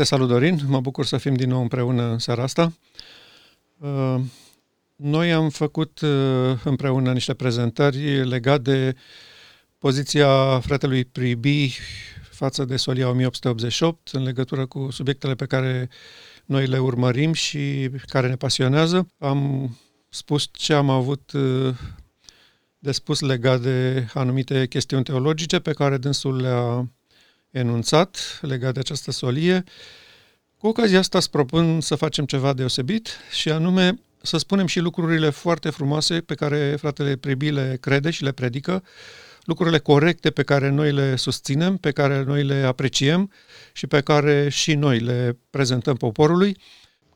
Te salut, Dorin. Mă bucur să fim din nou împreună în seara asta. Noi am făcut împreună niște prezentări legate de poziția fratelui Pribi față de Solia 1888 în legătură cu subiectele pe care noi le urmărim și care ne pasionează. Am spus ce am avut uh, de spus legat de anumite chestiuni teologice pe care dânsul le-a enunțat legat de această solie. Cu ocazia asta îți propun să facem ceva deosebit și anume să spunem și lucrurile foarte frumoase pe care fratele Pribi le crede și le predică, lucrurile corecte pe care noi le susținem, pe care noi le apreciem și pe care și noi le prezentăm poporului.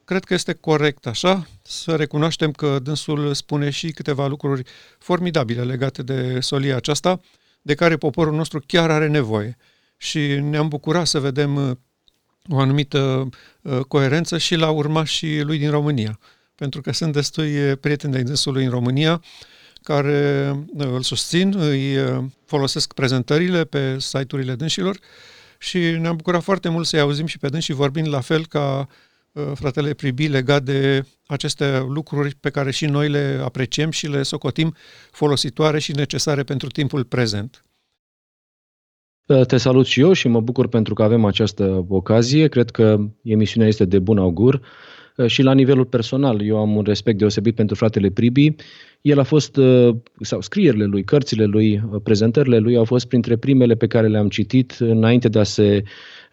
Cred că este corect așa să recunoaștem că dânsul spune și câteva lucruri formidabile legate de solia aceasta, de care poporul nostru chiar are nevoie. Și ne-am bucurat să vedem uh, o anumită uh, coerență și la urmașii lui din România. Pentru că sunt destui uh, prieteni de dânsului în România care îl susțin, îi folosesc prezentările pe site-urile dânșilor și ne-am bucurat foarte mult să-i auzim și pe dânsii vorbind la fel ca Uh, fratele Pribi legat de aceste lucruri pe care și noi le apreciem și le socotim folositoare și necesare pentru timpul prezent. Uh, te salut și eu și mă bucur pentru că avem această ocazie. Cred că emisiunea este de bun augur uh, și la nivelul personal. Eu am un respect deosebit pentru fratele Pribi. El a fost, sau scrierile lui, cărțile lui, prezentările lui au fost printre primele pe care le-am citit înainte de a se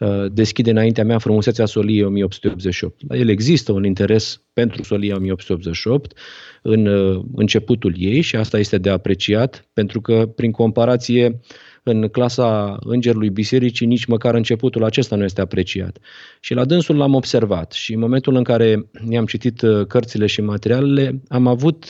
Uh, deschide înaintea mea frumusețea soliei 1888. La el există un interes pentru solia 1888 în uh, începutul ei și asta este de apreciat pentru că prin comparație în clasa Îngerului Bisericii nici măcar începutul acesta nu este apreciat. Și la dânsul l-am observat și în momentul în care i-am citit uh, cărțile și materialele, am avut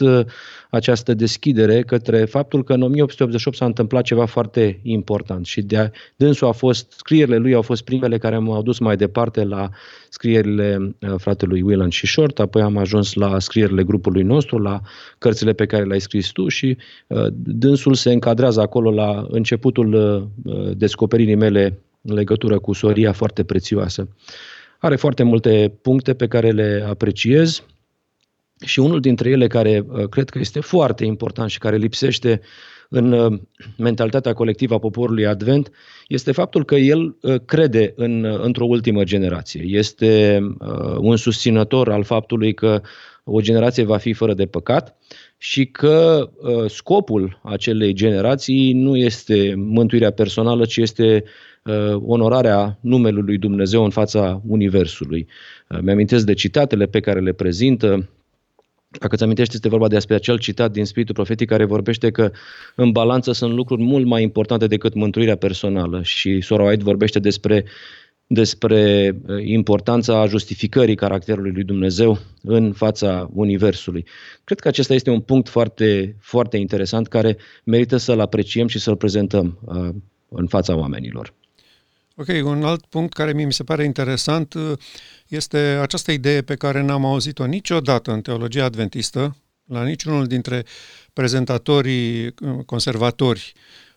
această deschidere către faptul că în 1888 s-a întâmplat ceva foarte important și de dânsul a fost, scrierile lui au fost primele care m-au dus mai departe la scrierile uh, fratelui Willan și Short, apoi am ajuns la scrierile grupului nostru, la cărțile pe care le-ai scris tu și uh, dânsul se încadrează acolo la începutul uh, descoperirii mele în legătură cu soria foarte prețioasă. Are foarte multe puncte pe care le apreciez și unul dintre ele care uh, cred că este foarte important și care lipsește în uh, mentalitatea colectivă a poporului Advent este faptul că el uh, crede în, într-o ultimă generație. Este un susținător al faptului că o generație va fi fără de păcat și că scopul acelei generații nu este mântuirea personală, ci este onorarea numelui lui Dumnezeu în fața Universului. Mi-amintesc de citatele pe care le prezintă dacă îți amintești, este vorba despre acel citat din Spiritul Profetic care vorbește că în balanță sunt lucruri mult mai importante decât mântuirea personală și Sora White vorbește despre, despre uh, importanța justificării caracterului lui Dumnezeu în fața Universului. Cred că acesta este un punct foarte, foarte interesant care merită să-l apreciem și să-l prezentăm uh, în fața oamenilor. Ok, un alt punct care mi se pare interesant uh, este această idee pe care n-am auzit-o niciodată în teologia adventistă, la niciunul dintre prezentatorii uh, conservatori,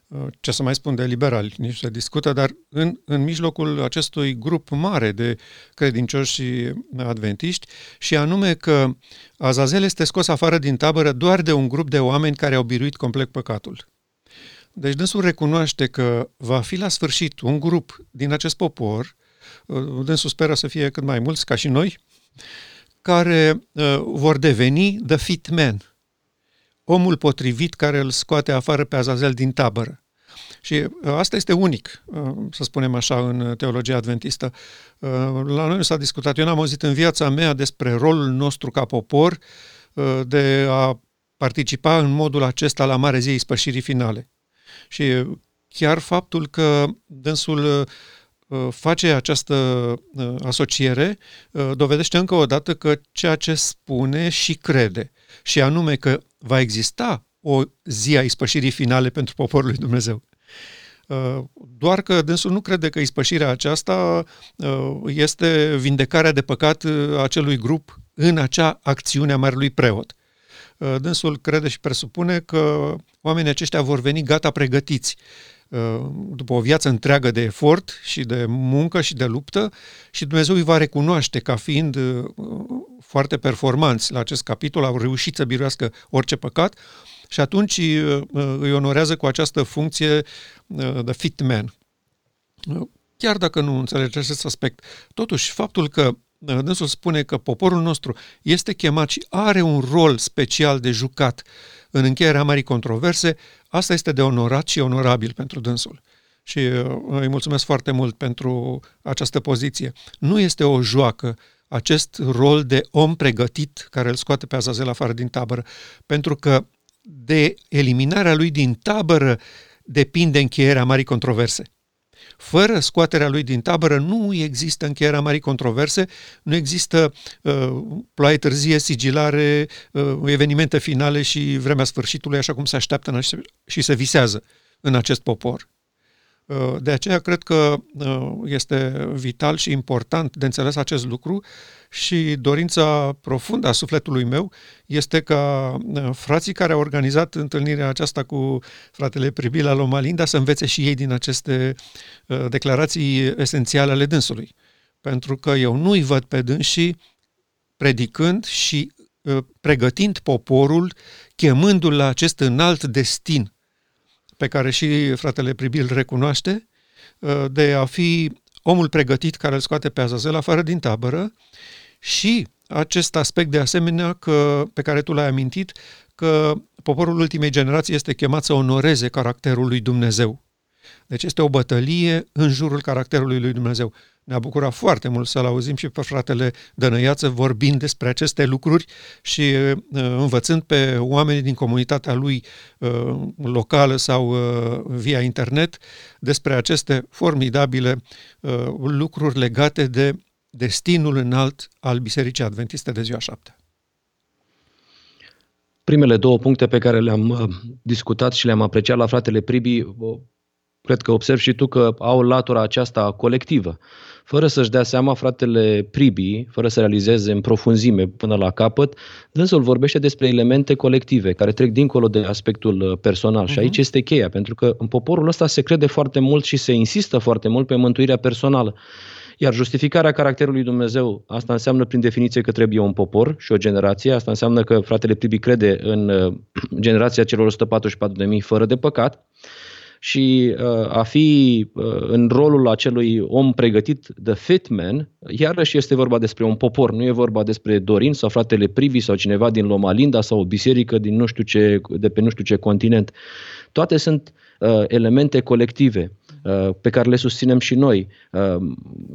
uh, ce să mai spun de liberali, nici se discută, dar în, în mijlocul acestui grup mare de credincioși și adventiști, și anume că Azazel este scos afară din tabără doar de un grup de oameni care au biruit complet păcatul. Deci dânsul recunoaște că va fi la sfârșit un grup din acest popor, uh, dânsul speră să fie cât mai mulți, ca și noi, care uh, vor deveni the fit man, omul potrivit care îl scoate afară pe Azazel din tabără. Și uh, asta este unic, uh, să spunem așa, în teologia adventistă. Uh, la noi nu s-a discutat, eu n-am auzit în viața mea despre rolul nostru ca popor de a participa în modul acesta la Mare Zi Ispășirii Finale. Și chiar faptul că dânsul uh, face această uh, asociere uh, dovedește încă o dată că ceea ce spune și crede, și anume că va exista o zi a ispășirii finale pentru poporul lui Dumnezeu. Doar că dânsul nu crede că ispășirea aceasta este vindecarea de păcat a acelui grup în acea acțiune a Marelui Preot. Uh, dânsul crede și presupune că oamenii aceștia vor veni gata pregătiți. după o viață întreagă de efort și de muncă și de luptă și Dumnezeu îi va recunoaște ca fiind foarte performanți la acest capitol, au reușit să biruiască orice păcat și atunci îi onorează cu această funcție de fit man. Chiar dacă nu înțelege acest aspect, totuși faptul că dânsul spune că poporul nostru este chemat și are un rol special de jucat în încheierea marii controverse, asta este de onorat și onorabil pentru dânsul. Și uh, îi mulțumesc foarte mult pentru această poziție. Nu este o joacă acest rol de om pregătit care îl scoate pe Azazel afară din tabără, pentru că de eliminarea lui din tabără depinde încheierea marii controverse. Fără scoaterea lui din tabără nu există încheierea marii controverse, nu există uh, ploaie târzie, sigilare, uh, evenimente finale și vremea sfârșitului, așa cum se așteaptă și se visează în acest popor. Uh, de aceea cred că uh, este vital și important de înțeles acest lucru și dorința profundă a sufletului meu este ca uh, frații care au organizat întâlnirea aceasta cu fratele Pribila Lomalinda să învețe și ei din aceste declarații esențiale ale dânsului. Pentru că eu nu-i văd pe dânsii predicând și pregătind poporul, chemându-l la acest înalt destin pe care și fratele Pribil recunoaște, uh, de a fi omul pregătit care îl scoate pe Azazel afară din tabără și acest aspect de asemenea că, pe care tu l-ai amintit, că poporul ultimei generații este chemat să onoreze caracterul lui Dumnezeu. Deci este o bătălie în jurul caracterului lui Dumnezeu. Ne-a bucurat foarte mult să-l auzim și pe fratele Dănăiață vorbind despre aceste lucruri și uh, învățând pe oamenii din comunitatea lui uh, locală sau uh, via internet despre aceste formidabile lucruri legate de destinul înalt al Bisericii Adventiste de ziua șapte. Primele două puncte pe care le-am discutat și le-am apreciat la fratele Pribi, cred că observ și tu că au latura aceasta colectivă fără să-și dea seama fratele Pribi, fără să realizeze în profunzime până la capăt, dânsul vorbește despre elemente colective care trec dincolo de aspectul uh, personal. Uh-huh. Și mhm. aici este cheia, pentru că în poporul ăsta se crede foarte mult și se insistă foarte mult pe mântuirea personală. Iar justificarea caracterului Dumnezeu, asta înseamnă prin definiție că trebuie un popor și o generație, asta înseamnă că fratele Pribi crede în uh, generația celor 144.000 fără de păcat și uh, a fi uh, în rolul acelui om pregătit, de fitman, iarăși este vorba despre un popor, nu e vorba despre Dorin sau fratele Privi sau cineva din Loma Linda sau o biserică din nu știu ce, de pe nu știu ce continent. Toate sunt uh, elemente colective uh, pe care le susținem și noi. Uh,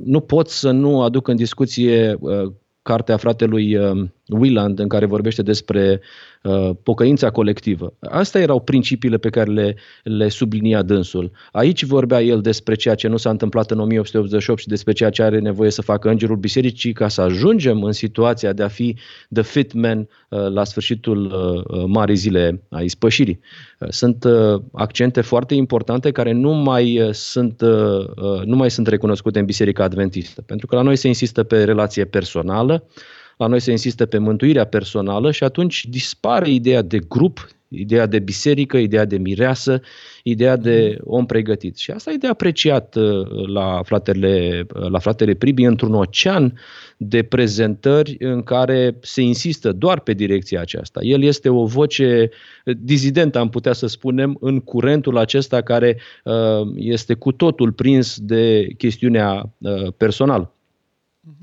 nu pot să nu aduc în discuție uh, cartea fratelui uh, Willand în care vorbește despre uh, pocăința colectivă. Astea erau principiile pe care le, le sublinia dânsul. Aici vorbea el despre ceea ce nu s-a întâmplat în 1888 și despre ceea ce are nevoie să facă îngerul bisericii ca să ajungem în situația de a fi the fit man uh, la sfârșitul uh, marii zile a ispășirii. Uh, sunt uh, accente foarte importante care nu mai, uh, sunt, uh, uh, nu mai sunt recunoscute în Biserica Adventistă, pentru că la noi se insistă pe relație personală, la noi se insistă pe mântuirea personală și atunci dispare ideea de grup, ideea de biserică, ideea de mireasă, ideea de om pregătit. Și asta e de apreciat uh, la fratele, uh, la fratele Pribi într-un ocean de prezentări în care se insistă doar pe direcția aceasta. El este o voce dizidentă, am putea să spunem, în curentul acesta care uh, este cu totul prins de chestiunea personală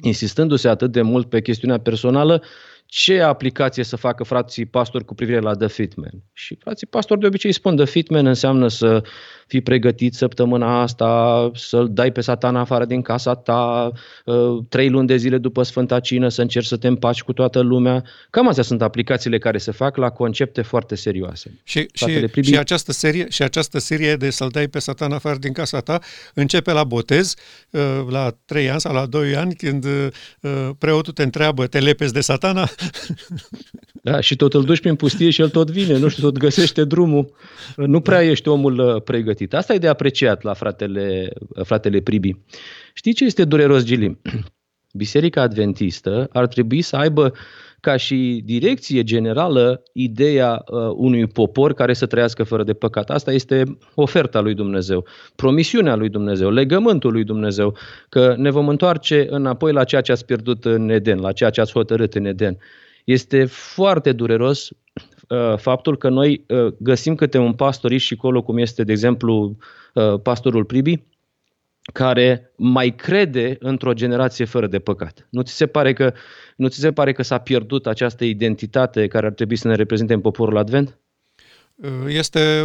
insistându-se atât de mult pe chestiunea personală, ce aplicație să facă frații pastori cu privire la The Fitman. Și frații pastori de obicei spun The Fitman înseamnă să fii pregătit săptămâna asta, să-l dai pe satana afară din casa ta, uh, trei luni de zile după Sfânta Cină, să încerci să te împaci cu toată lumea. Cam astea sunt aplicațiile care se fac la concepte foarte serioase. Și, și, și, această serie, și această serie de să-l dai pe satana afară din casa ta începe la botez, uh, la trei ani sau la doi ani, când uh, preotul te întreabă, te lepezi de satana? Da, și tot îl duci prin pustie și el tot vine, nu știu, tot găsește drumul. Nu prea ești omul pregătit. Asta e de apreciat la fratele, fratele Pribi. Știi ce este dureros, Gili? Biserica Adventistă ar trebui să aibă ca și direcție generală ideea uh, unui popor care să trăiască fără de păcat. Asta este oferta lui Dumnezeu, promisiunea lui Dumnezeu, legământul lui Dumnezeu, că ne vom întoarce înapoi la ceea ce ați pierdut în Eden, la ceea ce ați hotărât în Eden. Este foarte dureros uh, faptul că noi uh, găsim câte un pastor și colo, cum este, de exemplu, uh, pastorul Pribi, care mai crede într-o generație fără de păcat. Nu ți se pare că, nu ți se pare că s-a pierdut această identitate care ar trebui să ne reprezinte în poporul Advent? Este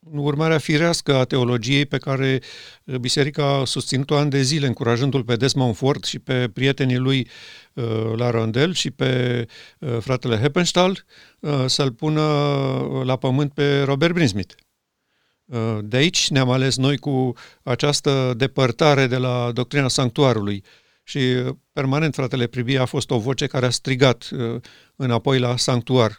urmarea firească a teologiei pe care Biserica a susținut-o ani de zile, încurajându-l pe Desmond Ford și pe prietenii lui uh, la Rondel și pe uh, fratele Heppenstall uh, să-l pună la pământ pe Robert Brinsmith. Uh, de aici ne-am ales noi cu această depărtare de la doctrina sanctuarului. Și uh, permanent fratele Pribia a fost o voce care a strigat uh, înapoi la sanctuar.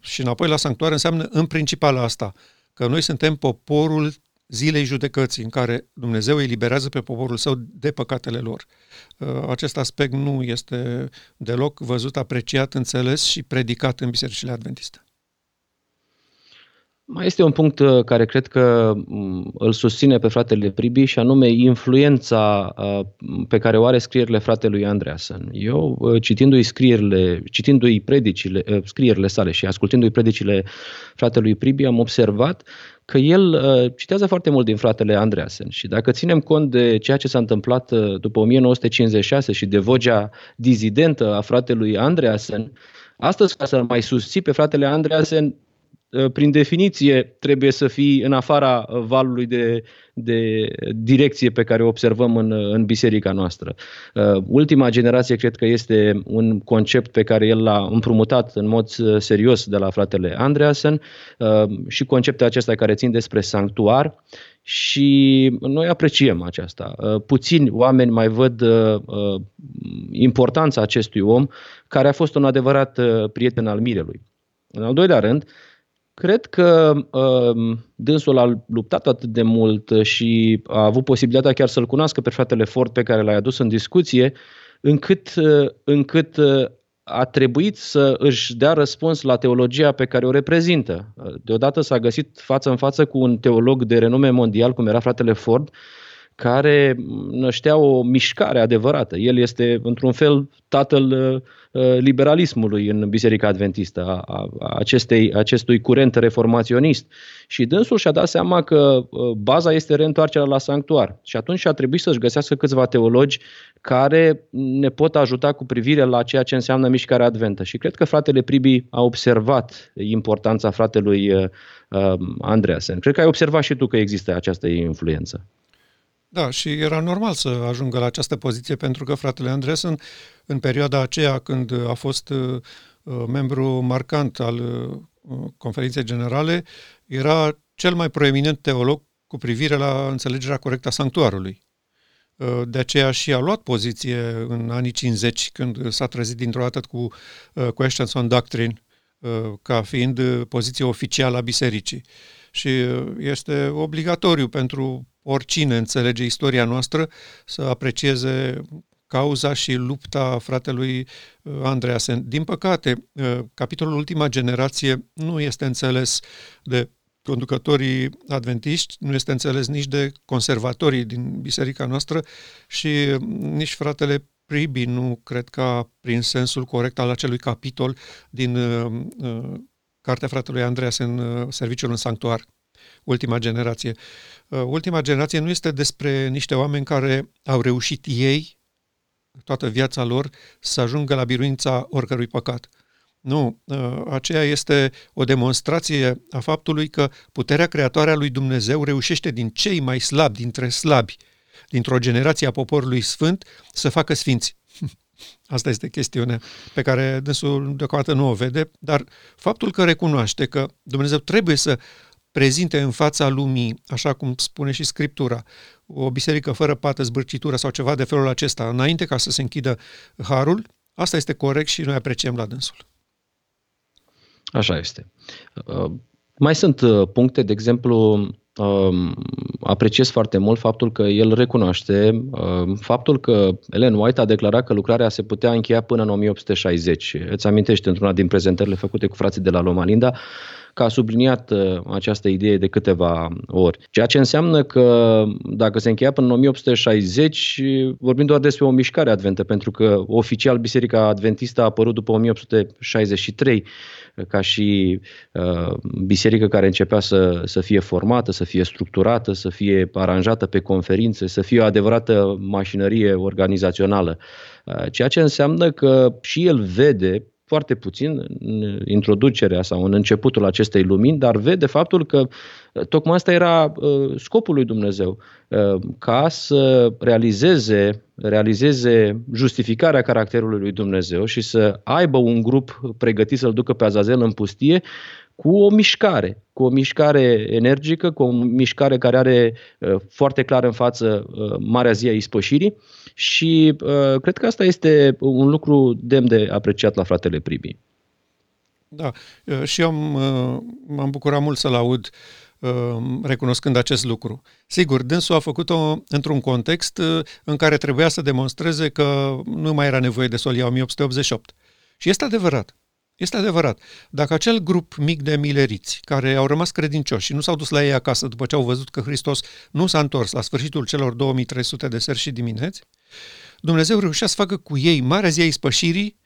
Și înapoi la sanctuar înseamnă în principal asta, că noi suntem poporul zilei judecății, în care Dumnezeu îi liberează pe poporul său de păcatele lor. Acest aspect nu este deloc văzut, apreciat, înțeles și predicat în bisericile adventiste. Mai este un punct uh, care cred că mm, îl susține pe fratele Pribi și anume influența uh, pe care o are scrierile fratelui Andreasen. Eu, uh, citindu-i scrierile, citindu-i predicile, scrierile sale și ascultându-i predicile fratelui Pribi, am observat că el citează foarte mult din fratele Andreasen și dacă ținem cont de ceea ce s-a întâmplat după 1956 și de vocea dizidentă a fratelui Andreasen, astăzi ca să mai susții pe fratele Andreasen Uh, prin definiție, trebuie să fii în afara uh, valului de, de direcție pe care o observăm în, uh, în biserica noastră. Ultima generație cred că este un concept pe care el l-a împrumutat în mod serios de la fratele Andreasen și conceptul acesta care țin despre sanctuar și noi apreciem aceasta. Puțini oameni mai văd importanța acestui om care a fost un adevărat prieten al mirelui. În al doilea rând, Cred că uh, dânsul a luptat atât de mult și a avut posibilitatea chiar să-l cunoască pe fratele Ford pe care l-a adus în discuție, încât, uh, încât uh, a trebuit să își dea răspuns la teologia pe care o reprezintă. Deodată s-a găsit față în față cu un teolog de renume mondial, cum era fratele Ford, care năștea o mișcare adevărată. El este, într-un fel, tatăl uh, uh, liberalismului în Biserica Adventistă, a, a acestei, acestui curent reformaționist. Și dânsul și-a dat seama că uh, baza este reîntoarcerea la sanctuar. Și atunci a trebuit să-și găsească câțiva teologi care ne pot ajuta cu privire la ceea ce înseamnă mișcarea adventă. Și cred că fratele Pribi a observat importanța fratelui uh, Andreasen. Cred că ai observat și tu că există această influență. Da, și era normal să ajungă la această poziție pentru că fratele Andresen, în perioada aceea când a fost uh, uh, membru marcant al uh, conferinței generale, era cel mai proeminent teolog cu privire la înțelegerea corectă a sanctuarului. Uh, de aceea și a luat poziție în anii 50, când s-a trezit dintr-o dată cu uh, Questions on Doctrine, uh, ca fiind poziția oficială a bisericii. Și este obligatoriu pentru oricine înțelege istoria noastră să aprecieze cauza și lupta fratelui uh, Andreasen. Din păcate, uh, capitolul Ultima Generație nu este înțeles de conducătorii adventiști, nu este înțeles nici de conservatorii din biserica noastră și uh, nici fratele Pribi nu cred că prin sensul corect al acelui capitol din uh, Cartea fratelui Andreas în uh, Serviciul în Sanctuar, ultima generație. Uh, ultima generație nu este despre niște oameni care au reușit ei, toată viața lor, să ajungă la biruința oricărui păcat. Nu, uh, aceea este o demonstrație a faptului că puterea creatoare a lui Dumnezeu reușește din cei mai slabi dintre slabi, dintr-o generație a poporului sfânt, să facă sfinți. Asta este chestiunea pe care dânsul deocamdată nu o vede, dar faptul că recunoaște că Dumnezeu trebuie să prezinte în fața lumii, așa cum spune și Scriptura, o biserică fără pată, zbârcitură sau ceva de felul acesta, înainte ca să se închidă harul, asta este corect și noi apreciem la dânsul. Așa este. Uh, mai sunt uh, puncte, de exemplu, um, apreciez foarte mult faptul că el recunoaște um, faptul că Ellen White a declarat că lucrarea se putea încheia până în 1860. Îți amintești într-una din prezentările făcute cu frații de la Loma Linda că a subliniat uh, această idee de câteva ori. Ceea ce înseamnă că dacă se încheia până în 1860, vorbim doar despre o mișcare adventă, pentru că oficial Biserica Adventistă a apărut după 1863 ca și uh, biserică care începea să, să fie formată, să fie structurată, să fie aranjată pe conferințe, să fie o adevărată mașinărie organizațională. Uh, ceea ce înseamnă că și el vede foarte puțin în introducerea sau în începutul acestei lumini, dar vede faptul că uh, tocmai asta era uh, scopul lui Dumnezeu, uh, ca să realizeze, realizeze justificarea caracterului lui Dumnezeu și să aibă un grup pregătit să-l ducă pe Azazel în pustie cu o mișcare, cu o mișcare energică, cu o mișcare care are foarte clar în față Marea Zi a Ispășirii și uh, cred că asta este un lucru demn de apreciat la fratele Pribi. Da, uh, și eu am, uh, m-am bucurat mult să-l aud uh, recunoscând acest lucru. Sigur, dânsul a făcut-o într-un context în care trebuia să demonstreze că nu mai era nevoie de Solia 1888. Și este adevărat. Este adevărat. Dacă acel grup mic de mileriți care au rămas credincioși și nu s-au dus la ei acasă după ce au văzut că Hristos nu s-a întors la sfârșitul celor 2300 de seri și dimineți, Dumnezeu reușea să facă cu ei marea zi a ispășirii,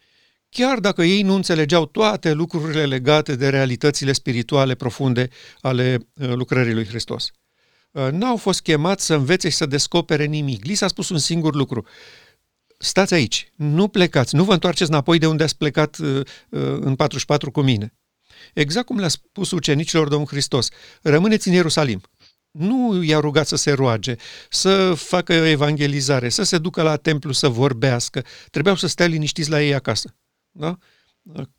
chiar dacă ei nu înțelegeau toate lucrurile legate de realitățile spirituale profunde ale uh, lucrării lui Hristos. Uh, n-au fost chemați să învețe și să descopere nimic. Li s-a spus un singur lucru stați aici, nu plecați, nu vă întoarceți înapoi de unde ați plecat uh, uh, în 44 cu mine. Exact cum le-a spus ucenicilor Domnul Hristos, rămâneți în Ierusalim. Nu i-a rugat să se roage, să facă evangelizare, să se ducă la templu să vorbească. Trebuiau să stea liniștiți la ei acasă. Da?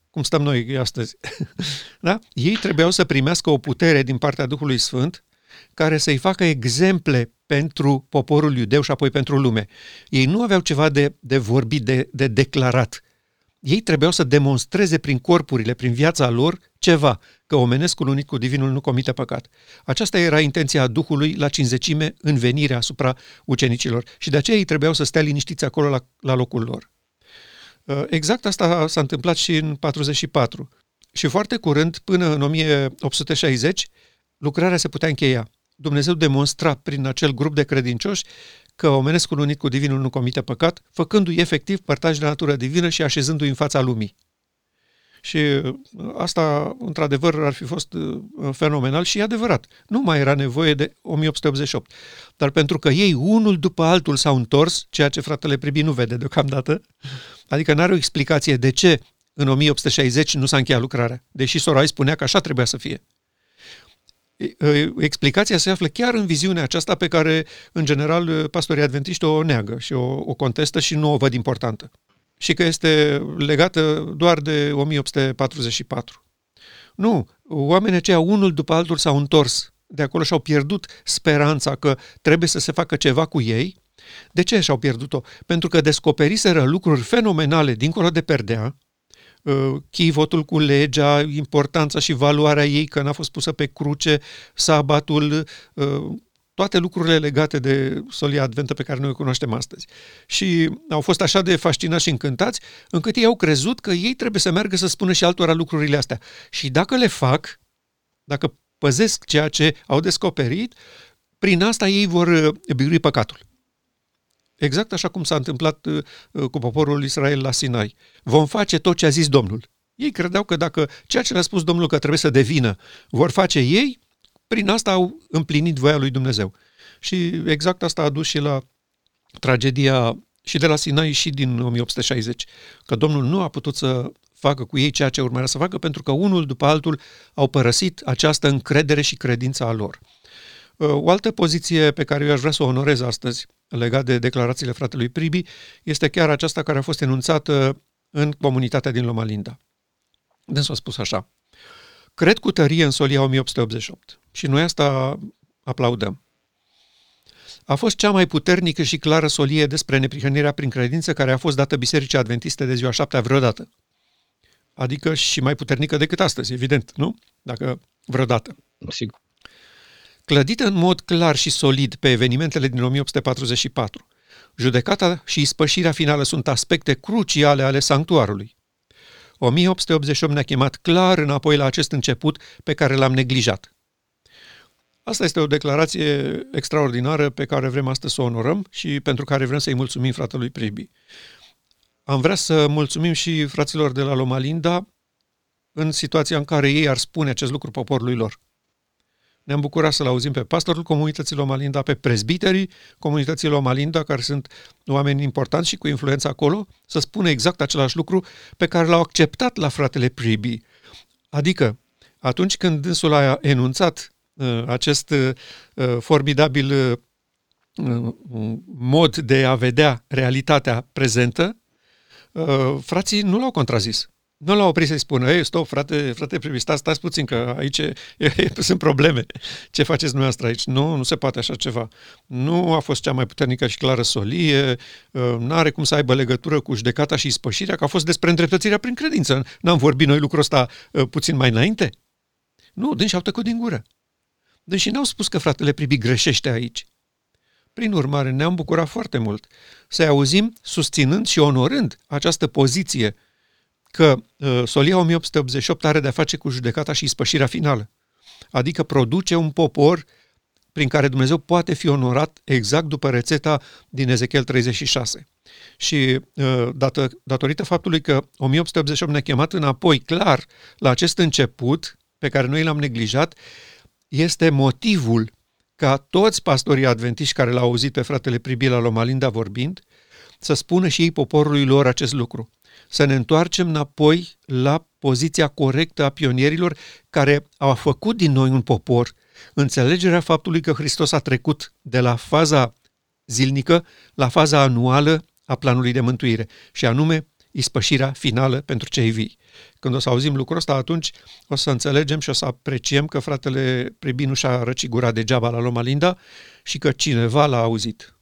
Cum stăm noi astăzi. da? Ei trebuiau să primească o putere din partea Duhului Sfânt care să-i facă exemple pentru poporul iudeu și apoi pentru lume. Ei nu aveau ceva de, de vorbit, de, de declarat. Ei trebuiau să demonstreze prin corpurile, prin viața lor, ceva, că omenescul unit cu divinul nu comite păcat. Aceasta era intenția Duhului la cinzecime în venirea asupra ucenicilor și de aceea ei trebuiau să stea liniștiți acolo la, la locul lor. Uh, exact asta s-a întâmplat și în 44. Și foarte curând, până în 1860, lucrarea se putea încheia. Dumnezeu demonstra prin acel grup de credincioși că omenescul unit cu divinul nu comite păcat, făcându-i efectiv părtași de natură divină și așezându-i în fața lumii. Și uh, asta, într-adevăr, ar fi fost uh, fenomenal și e adevărat. Nu mai era nevoie de 1888. Dar pentru că ei, unul după altul, s-au întors, ceea ce fratele Pribi nu vede deocamdată, adică n-are o explicație de ce în 1860 nu s-a încheiat lucrarea, deși Sorai spunea că așa trebuia să fie explicația se află chiar în viziunea aceasta pe care, în general, pastorii adventiști o neagă și o, o contestă și nu o văd importantă. Și că este legată doar de 1844. Nu, oamenii aceia, unul după altul, s-au întors de acolo și au pierdut speranța că trebuie să se facă ceva cu ei. De ce și-au pierdut-o? Pentru că descoperiseră lucruri fenomenale dincolo de perdea, Uh, chivotul cu legea, importanța și valoarea ei, că n-a fost pusă pe cruce, sabatul, uh, toate lucrurile legate de solia adventă pe care noi o cunoaștem astăzi. Și au fost așa de fascinați și încântați, încât ei au crezut că ei trebuie să meargă să spună și altora lucrurile astea. Și dacă le fac, dacă păzesc ceea ce au descoperit, prin asta ei vor uh, birui păcatul. Exact așa cum s-a întâmplat uh, uh, cu poporul Israel la Sinai. Vom face tot ce a zis Domnul. Ei credeau că dacă ceea ce le-a spus Domnul că trebuie să devină vor face ei, prin asta au împlinit voia lui Dumnezeu. Și exact asta a dus și la tragedia și de la Sinai și din 1860, că Domnul nu a putut să facă cu ei ceea ce urmea să facă, pentru că unul după altul au părăsit această încredere și credința a lor. Uh, o altă poziție pe care eu aș vrea să o onorez astăzi, legat de declarațiile fratelui Pribi, este chiar aceasta care a fost enunțată în comunitatea din Loma Linda. Dânsul a spus așa, Cred cu tărie în solia 1888 și noi asta aplaudăm. A fost cea mai puternică și clară solie despre neprihănirea prin credință care a fost dată Bisericii Adventiste de ziua șaptea vreodată. Adică și mai puternică decât astăzi, evident, nu? Dacă vreodată. Sigur. Clădită în mod clar și solid pe evenimentele din 1844. Judecata și ispășirea finală sunt aspecte cruciale ale sanctuarului. 1888 ne-a chemat clar înapoi la acest început pe care l-am neglijat. Asta este o declarație extraordinară pe care vrem astăzi să o onorăm și pentru care vrem să-i mulțumim fratelui Pribi. Am vrea să mulțumim și fraților de la Lomalinda în situația în care ei ar spune acest lucru poporului lor. Ne-am bucurat să-l auzim pe pastorul comunității Lomalinda, pe prezbiterii comunității Lomalinda, care sunt oameni importanți și cu influență acolo, să spună exact același lucru pe care l-au acceptat la fratele Pribi. Adică, atunci când dânsul a enunțat uh, acest uh, formidabil uh, mod de a vedea realitatea prezentă, uh, frații nu l-au contrazis. Nu l-a oprit să-i spună, ei, stop, frate, frate privistat, stați puțin, că aici e, e, sunt probleme. Ce faceți dumneavoastră aici? Nu, nu se poate așa ceva. Nu a fost cea mai puternică și clară solie, ă, nu are cum să aibă legătură cu judecata și spășirea, că a fost despre îndreptățirea prin credință. N-am vorbit noi lucrul ăsta ă, puțin mai înainte? Nu, dânsi au tăcut din gură. Dânsi n-au spus că fratele Pribi greșește aici. Prin urmare, ne-am bucurat foarte mult să-i auzim susținând și onorând această poziție că uh, Solia 1888 are de-a face cu judecata și spășirea finală. Adică produce un popor prin care Dumnezeu poate fi onorat exact după rețeta din Ezechiel 36. Și uh, dată, datorită faptului că 1888 ne-a chemat înapoi clar la acest început pe care noi l-am neglijat, este motivul ca toți pastorii adventiști care l-au auzit pe fratele Pribila Lomalinda vorbind, să spună și ei poporului lor acest lucru să ne întoarcem înapoi la poziția corectă a pionierilor care au făcut din noi un popor, înțelegerea faptului că Hristos a trecut de la faza zilnică la faza anuală a planului de mântuire, și anume ispășirea finală pentru cei vii. Când o să auzim lucrul ăsta, atunci o să înțelegem și o să apreciem că fratele Prebinu și-a răcit gura degeaba la Loma Linda și că cineva l-a auzit.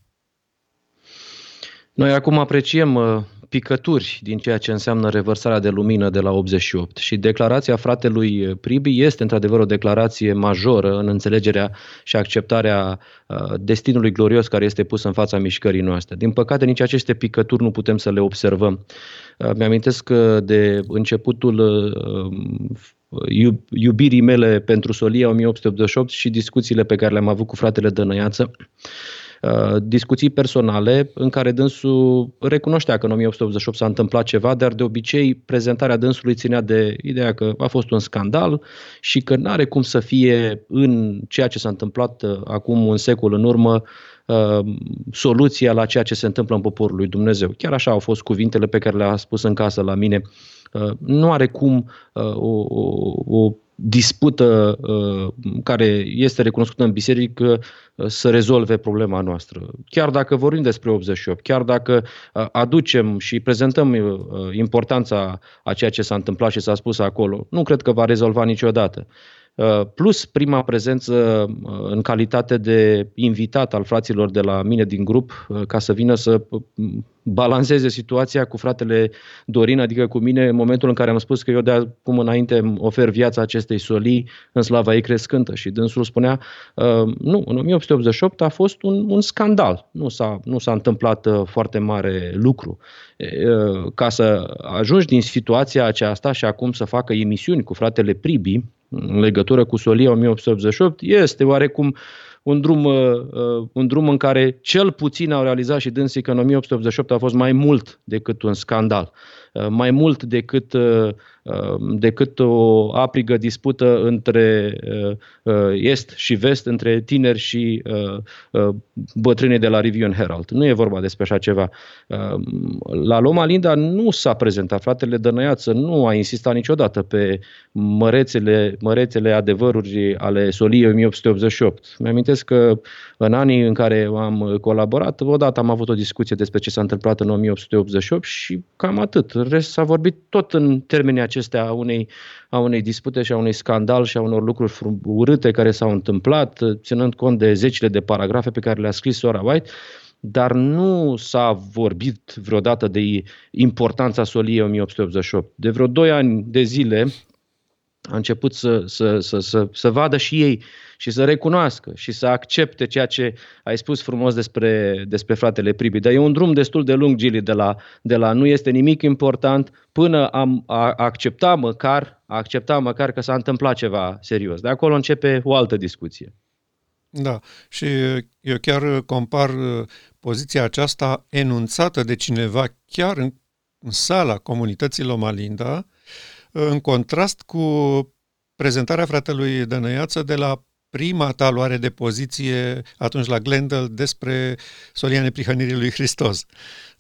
Noi acum apreciem uh, picături din ceea ce înseamnă revărsarea de lumină de la 88 și declarația fratelui Pribi este într-adevăr o declarație majoră în înțelegerea și acceptarea uh, destinului glorios care este pus în fața mișcării noastre. Din păcate, nici aceste picături nu putem să le observăm. Uh, mi-amintesc de începutul iubirii mele pentru Solia 1888 și discuțiile pe care le-am avut cu fratele Dănăiață Uh, discuții personale în care dânsul recunoștea că în 1888 s-a întâmplat ceva, dar de obicei prezentarea dânsului ținea de ideea că a fost un scandal și că nu are cum să fie în ceea ce s-a întâmplat uh, acum un secol în urmă uh, soluția la ceea ce se întâmplă în poporul lui Dumnezeu. Chiar așa au fost cuvintele pe care le-a spus în casă la mine. Nu are cum o, o, o dispută uh, care este recunoscută în biserică uh, să rezolve problema noastră. Chiar dacă vorbim despre 88, chiar dacă uh, aducem și prezentăm importanța a ceea ce s-a întâmplat și s-a spus acolo, nu cred că va rezolva niciodată. Uh, plus prima prezență uh, în calitate de invitat al fraților de la mine din grup, uh, ca să vină să balanceze situația cu fratele Dorin, adică cu mine, în momentul în care am spus că eu de acum înainte ofer viața acestei solii în slava ei crescântă. Și dânsul spunea, nu, în 1888 a fost un, un scandal, nu s-a, nu s-a întâmplat foarte mare lucru. Ca să ajungi din situația aceasta și acum să facă emisiuni cu fratele Pribi, în legătură cu Solia 1888 este oarecum un drum, uh, uh, un drum în care cel puțin au realizat și dânsii că în 1888 a fost mai mult decât un scandal. Uh, mai mult decât, uh, uh, decât o aprigă dispută între est și vest, între tineri și bătrânii de la Review Herald. Nu e vorba despre așa ceva. La Loma Linda nu s-a prezentat, fratele Dănăiață nu a insistat niciodată pe mărețele, mărețele adevăruri ale Soliei 1888. Mi-amintesc că în anii în care am colaborat, odată am avut o discuție despre ce s-a întâmplat în 1888 și cam atât rest s-a vorbit tot în termenii acestea a unei, a unei dispute și a unui scandal și a unor lucruri urâte care s-au întâmplat, ținând cont de zecile de paragrafe pe care le-a scris Sora White, dar nu s-a vorbit vreodată de importanța soliei 1888. De vreo doi ani de zile a început să, să, să, să, să vadă și ei și să recunoască și să accepte ceea ce ai spus frumos despre, despre fratele Pribi. Dar e un drum destul de lung, Gili, de la, de la nu este nimic important până am a, accepta măcar, a accepta măcar că s-a întâmplat ceva serios. De acolo începe o altă discuție. Da, și eu chiar compar uh, poziția aceasta enunțată de cineva chiar în, în sala comunității Lomalinda, în contrast cu prezentarea fratelui Dănăiață de la prima ta luare de poziție atunci la Glendale despre solia neprihănirii lui Hristos.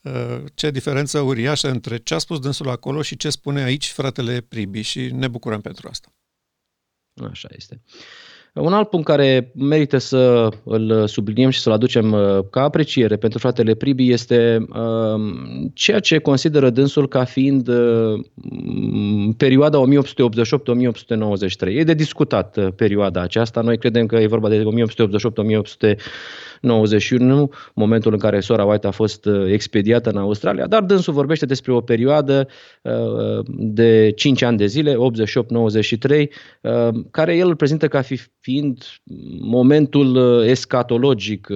Uh, ce diferență uriașă între ce a spus dânsul acolo și ce spune aici fratele Pribi și ne bucurăm pentru asta. Așa este. Un alt punct care merită să îl subliniem și să-l aducem uh, ca apreciere pentru fratele Pribi este uh, ceea ce consideră dânsul ca fiind uh, perioada 1888-1893. E de discutat perioada aceasta. Noi credem că e vorba de 1888-1893 91, momentul în care sora White a fost uh, expediată în Australia, dar dânsul vorbește despre o perioadă uh, de 5 ani de zile, 88-93, uh, care el îl prezintă ca fi, fiind momentul escatologic,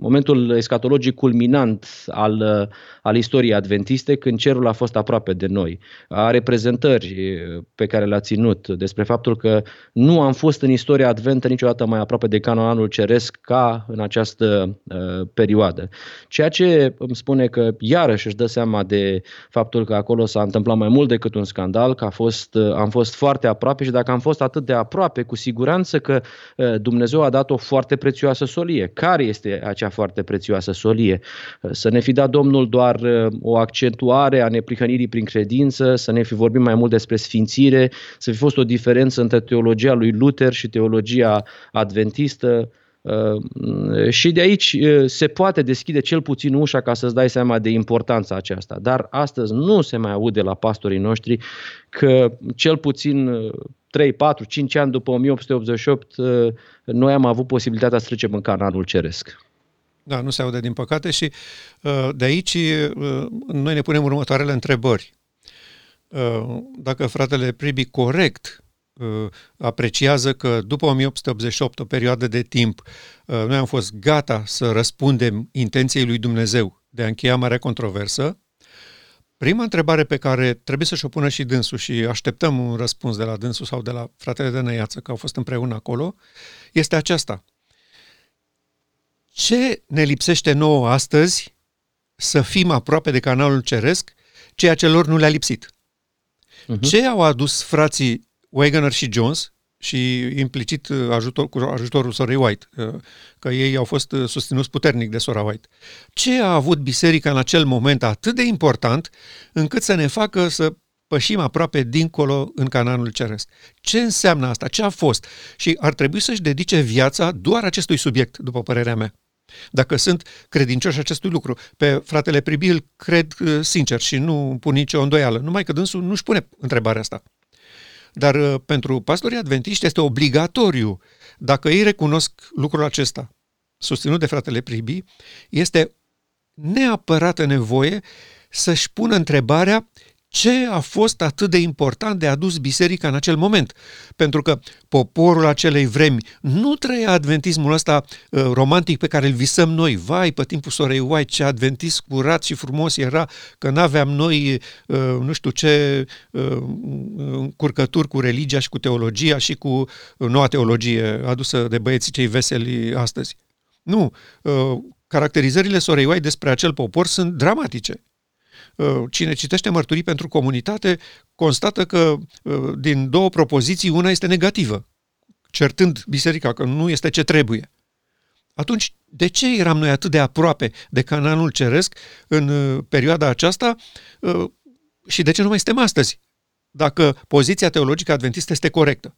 momentul escatologic culminant al, al istoriei adventiste, când cerul a fost aproape de noi. A reprezentări pe care le-a ținut despre faptul că nu am fost în istoria adventă niciodată mai aproape de canonul ceresc ca în această această uh, perioadă. Ceea ce îmi spune că iarăși își dă seama de faptul că acolo s-a întâmplat mai mult decât un scandal, că a fost, uh, am fost foarte aproape și dacă am fost atât de aproape, cu siguranță că uh, Dumnezeu a dat o foarte prețioasă solie. Care este acea foarte prețioasă solie? Uh, să ne fi dat Domnul doar uh, o accentuare a neprihănirii prin credință, să ne fi vorbit mai mult despre sfințire, să fi fost o diferență între teologia lui Luther și teologia adventistă, Uh, și de aici uh, se poate deschide cel puțin ușa ca să-ți dai seama de importanța aceasta. Dar astăzi nu se mai aude la pastorii noștri că cel puțin 3, 4, 5 ani după 1888 uh, noi am avut posibilitatea să trecem în canalul ceresc. Da, nu se aude din păcate și de aici noi ne punem următoarele întrebări. Dacă fratele Pribi corect Uh, apreciază că după 1888, o perioadă de timp, uh, noi am fost gata să răspundem intenției lui Dumnezeu de a încheia marea controversă, prima întrebare pe care trebuie să-și o pună și dânsul și așteptăm un răspuns de la dânsul sau de la fratele de Năiață, că au fost împreună acolo, este aceasta. Ce ne lipsește nouă astăzi să fim aproape de canalul ceresc, ceea ce lor nu le-a lipsit? Uh-huh. Ce au adus frații Wagoner și Jones și implicit uh, ajutor, cu ajutorul sorei White, uh, că ei au fost uh, susținuți puternic de sora White. Ce a avut biserica în acel moment atât de important încât să ne facă să pășim aproape dincolo în cananul ceresc. Ce înseamnă asta? Ce a fost? Și ar trebui să-și dedice viața doar acestui subiect, după părerea mea. Dacă sunt credincioși acestui lucru. Pe fratele Pribil cred sincer și nu pun nicio îndoială. Numai că dânsul nu-și pune întrebarea asta. Dar uh, pentru pastorii adventiști este obligatoriu, dacă ei recunosc lucrul acesta, susținut de fratele Pribi, este neapărată nevoie să-și pună întrebarea ce a fost atât de important de adus biserica în acel moment. Pentru că poporul acelei vremi nu trăia adventismul ăsta uh, romantic pe care îl visăm noi. Vai, pe timpul sorei White, ce adventist curat și frumos era, că n-aveam noi, uh, nu știu ce, uh, curcături cu religia și cu teologia și cu noua teologie adusă de băieții cei veseli astăzi. Nu, uh, caracterizările sorei White despre acel popor sunt dramatice. Uh, cine citește mărturii pentru comunitate constată că uh, din două propoziții una este negativă, certând biserica că nu este ce trebuie. Atunci, de ce eram noi atât de aproape de canalul ceresc în uh, perioada aceasta și de ce nu mai suntem astăzi? Dacă poziția teologică adventistă este corectă.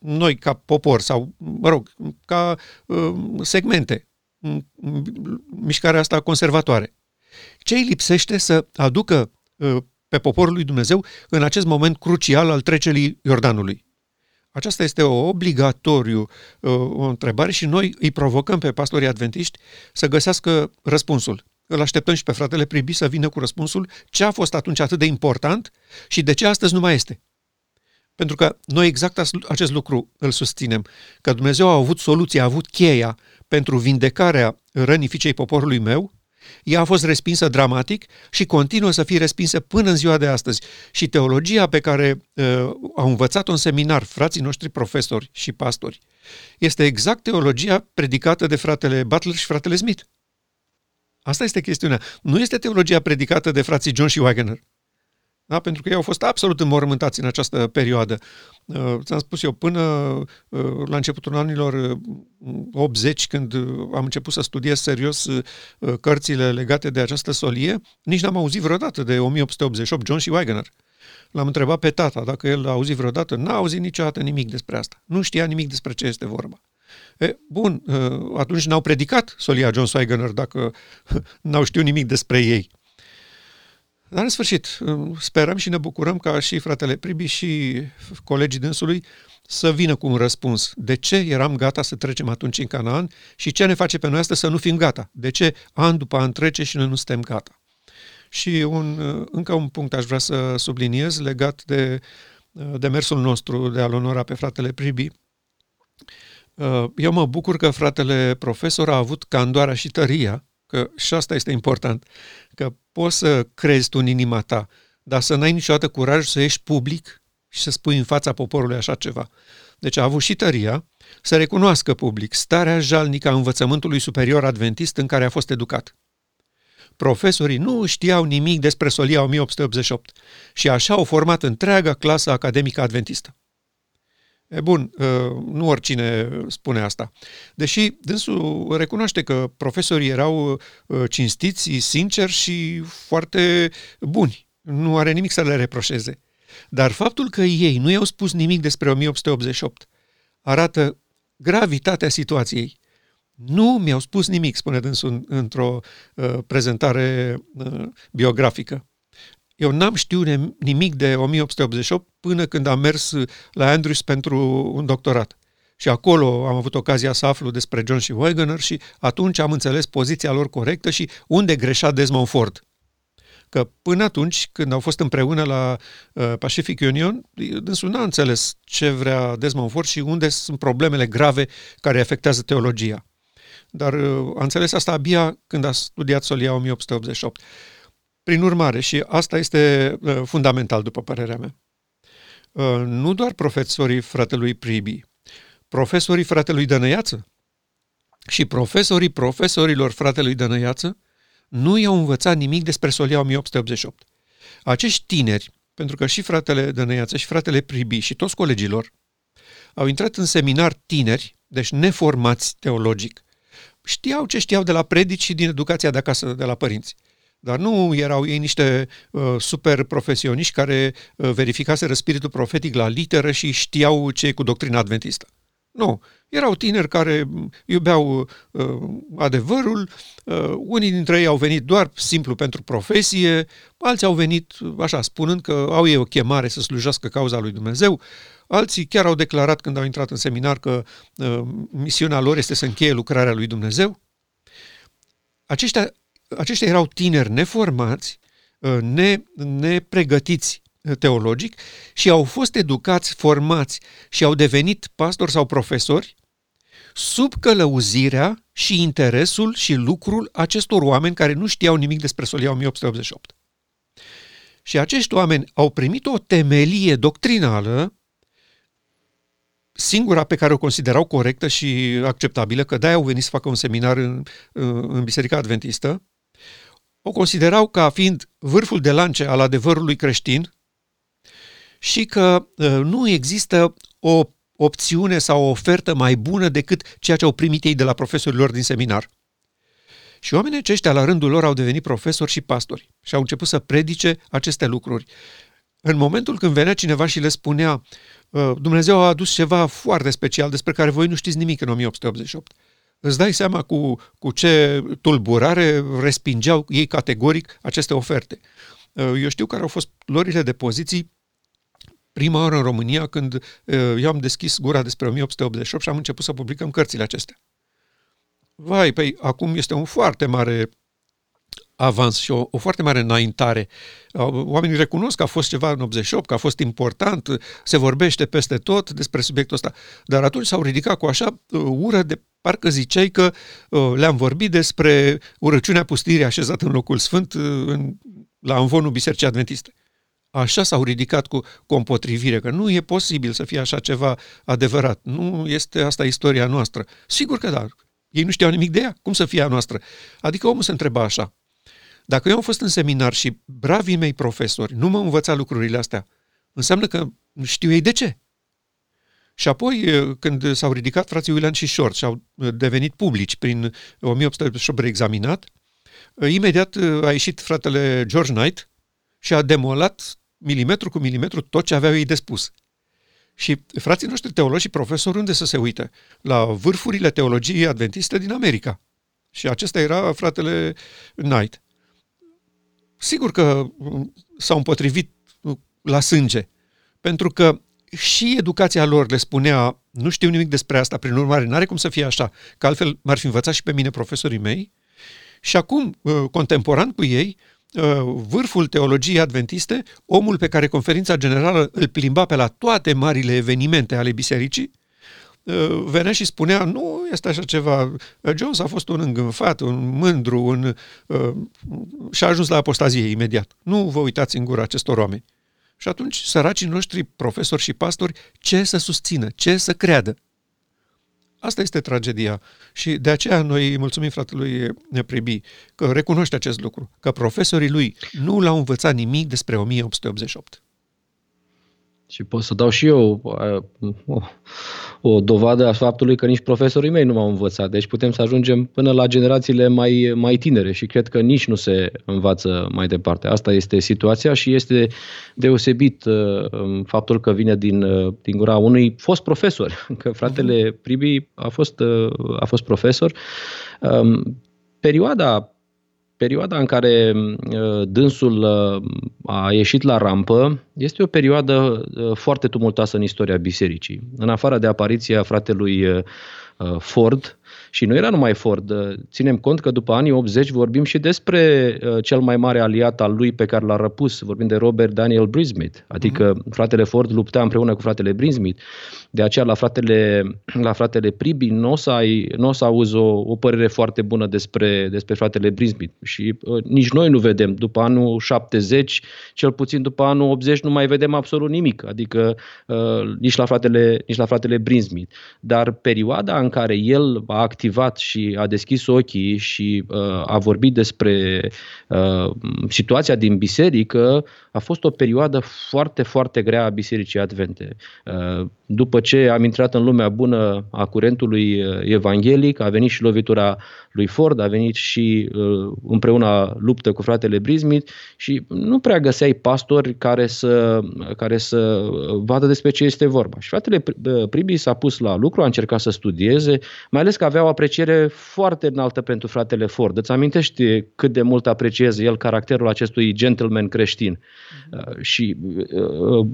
Noi, ca popor sau, mă rog, ca segmente, mișcarea asta conservatoare. Ce îi lipsește să aducă uh, pe poporul lui Dumnezeu în acest moment crucial al trecerii Iordanului? Aceasta este o obligatoriu uh, o întrebare și noi îi provocăm pe pastorii adventiști să găsească răspunsul. Îl așteptăm și pe fratele Pribi să vină cu răspunsul ce a fost atunci atât de important și de ce astăzi nu mai este. Pentru că noi exact acest lucru îl susținem, că Dumnezeu a avut soluția, a avut cheia pentru vindecarea rănii fiicei poporului meu, ea a fost respinsă dramatic și continuă să fie respinsă până în ziua de astăzi. Și teologia pe care uh, au învățat-o în seminar frații noștri profesori și pastori este exact teologia predicată de fratele Butler și fratele Smith. Asta este chestiunea. Nu este teologia predicată de frații John și Wagner. Da? Pentru că ei au fost absolut înmormântați în această perioadă. Uh, ți-am spus eu, până uh, la începutul anilor 80, uh, când am început să studiez serios cărțile legate de această solie, nici n-am auzit vreodată de 1888 John și Wagner. L-am întrebat pe tata dacă el a auzit vreodată. N-a auzit niciodată nimic despre asta. Nu știa nimic despre ce este vorba. E, bun, atunci n-au predicat solia John Wagner dacă n-au știut nimic despre ei. Dar în sfârșit, sperăm și ne bucurăm ca și fratele Pribi și colegii dânsului să vină cu un răspuns. De ce eram gata să trecem atunci în Canaan și ce ne face pe noi asta să nu fim gata? De ce an după an trece și noi nu suntem gata? Și un, încă un punct aș vrea să subliniez legat de demersul nostru de a-l onora pe fratele Pribi. Eu mă bucur că fratele profesor a avut candoarea și tăria că și asta este important, că poți să crezi tu în inima ta, dar să n-ai niciodată curaj să ieși public și să spui în fața poporului așa ceva. Deci a avut și tăria să recunoască public starea jalnică a învățământului superior adventist în care a fost educat. Profesorii nu știau nimic despre solia 1888 și așa au format întreaga clasă academică adventistă. E bun, ă, nu oricine spune asta. Deși dânsul recunoaște că profesorii erau ă, cinstiți, sinceri și foarte buni. Nu are nimic să le reproșeze. Dar faptul că ei nu i-au spus nimic despre 1888 arată gravitatea situației. Nu mi-au spus nimic, spune dânsul într-o uh, prezentare uh, biografică. Eu n-am știut nimic de 1888 până când am mers la Andrews pentru un doctorat. Și acolo am avut ocazia să aflu despre John și Wagner și atunci am înțeles poziția lor corectă și unde greșea Desmond Ford. Că până atunci, când au fost împreună la uh, Pacific Union, dânsul n-a înțeles ce vrea Desmond Ford și unde sunt problemele grave care afectează teologia. Dar uh, a înțeles asta abia când a studiat Solia 1888. Prin urmare, și asta este uh, fundamental, după părerea mea, uh, nu doar profesorii fratelui Pribi, profesorii fratelui Dănăiață și profesorii profesorilor fratelui Dănăiață nu i-au învățat nimic despre Solia 1888. Acești tineri, pentru că și fratele Dănăiață și fratele Pribi și toți colegilor au intrat în seminar tineri, deci neformați teologic, știau ce știau de la predici și din educația de acasă de la părinți. Dar nu erau ei niște uh, super profesioniști care uh, verificaseră spiritul profetic la literă și știau ce e cu doctrina adventistă. Nu. Erau tineri care iubeau uh, adevărul, uh, unii dintre ei au venit doar simplu pentru profesie, alții au venit așa, spunând că au ei o chemare să slujească cauza lui Dumnezeu, alții chiar au declarat când au intrat în seminar că uh, misiunea lor este să încheie lucrarea lui Dumnezeu. Aceștia aceștia erau tineri neformați, uh, ne, nepregătiți uh, teologic și au fost educați, formați și au devenit pastori sau profesori sub călăuzirea și interesul și lucrul acestor oameni care nu știau nimic despre Solia 1888. Și acești oameni au primit o temelie doctrinală, singura pe care o considerau corectă și acceptabilă, că de-aia au venit să facă un seminar în, în Biserica Adventistă, o considerau ca fiind vârful de lance al adevărului creștin și că ă, nu există o opțiune sau o ofertă mai bună decât ceea ce au primit ei de la profesorilor din seminar. Și oamenii aceștia, la rândul lor, au devenit profesori și pastori și au început să predice aceste lucruri. În momentul când venea cineva și le spunea ă, Dumnezeu a adus ceva foarte special despre care voi nu știți nimic în 1888 îți dai seama cu, cu ce tulburare respingeau ei categoric aceste oferte. Eu știu care au fost lorile de poziții prima oară în România când eu am deschis gura despre 1888 și am început să publicăm cărțile acestea. Vai, păi acum este un foarte mare avans și o, o foarte mare înaintare. Oamenii recunosc că a fost ceva în 88, că a fost important, se vorbește peste tot despre subiectul ăsta, dar atunci s-au ridicat cu așa uh, ură de parcă ziceai că uh, le-am vorbit despre urăciunea pustirii așezată în locul sfânt uh, în, la învonul Bisericii Adventiste. Așa s-au ridicat cu, cu o împotrivire, că nu e posibil să fie așa ceva adevărat. Nu este asta istoria noastră. Sigur că da. Ei nu știau nimic de ea. Cum să fie a noastră? Adică omul se întreba așa. Dacă eu am fost în seminar și bravii mei profesori nu m-au învățat lucrurile astea, înseamnă că știu ei de ce. Și apoi, când s-au ridicat frații William și Short și au devenit publici prin 1888 reexaminat, imediat a ieșit fratele George Knight și a demolat milimetru cu milimetru tot ce aveau ei de spus. Și frații noștri teologi și profesori unde să se uite? La vârfurile teologiei adventiste din America. Și acesta era fratele Knight. Sigur că s-au împotrivit la sânge, pentru că și educația lor le spunea nu știu nimic despre asta, prin urmare, n-are cum să fie așa, că altfel m-ar fi învățat și pe mine profesorii mei. Și acum, uh, contemporan cu ei, uh, vârful teologiei adventiste, omul pe care conferința generală îl plimba pe la toate marile evenimente ale bisericii, uh, venea și spunea, nu este așa ceva, Jones a fost un îngânfat, un mândru, un, și a ajuns la apostazie imediat. Nu vă uitați în gura acestor oameni. Și atunci săracii noștri profesori și pastori ce să susțină, ce să creadă. Asta este tragedia și de aceea noi mulțumim fratelui Pribi că recunoaște acest lucru, că profesorii lui nu l-au învățat nimic despre 1888. Și pot să dau și eu o, o dovadă a faptului că nici profesorii mei nu m-au învățat. Deci putem să ajungem până la generațiile mai, mai tinere și cred că nici nu se învață mai departe. Asta este situația și este deosebit uh, faptul că vine din, uh, din gura unui fost profesor, că fratele mhm. Pribi a fost, uh, a fost profesor. Um, perioada perioada în care uh, dânsul uh, a ieșit la rampă este o perioadă uh, foarte tumultoasă în istoria bisericii. În afară de apariția fratelui Ford, și nu era numai Ford. Ținem cont că după anii 80 vorbim și despre cel mai mare aliat al lui pe care l-a răpus. Vorbim de Robert Daniel Brismith. Adică uh-huh. fratele Ford lupta împreună cu fratele Brismith. De aceea la fratele, la fratele Pribi nu o să, ai, n-o să auzi o, o părere foarte bună despre, despre fratele Brismith. Și uh, nici noi nu vedem. După anul 70, cel puțin după anul 80, nu mai vedem absolut nimic. Adică uh, nici, la fratele, nici la fratele Brismith. Dar perioada în care el a activat și a deschis ochii și uh, a vorbit despre uh, situația din biserică a fost o perioadă foarte, foarte grea a Bisericii Advente. Uh, după ce am intrat în lumea bună a curentului uh, evanghelic, a venit și lovitura lui Ford, a venit și uh, împreună luptă cu fratele Brismith și nu prea găseai pastori care să, care să vadă despre ce este vorba. Și fratele Pribi s-a pus la lucru, a încercat să studieze, mai ales că avea o apreciere foarte înaltă pentru fratele Ford. Îți amintești cât de mult apreciază el caracterul acestui gentleman creștin. Uh, și uh,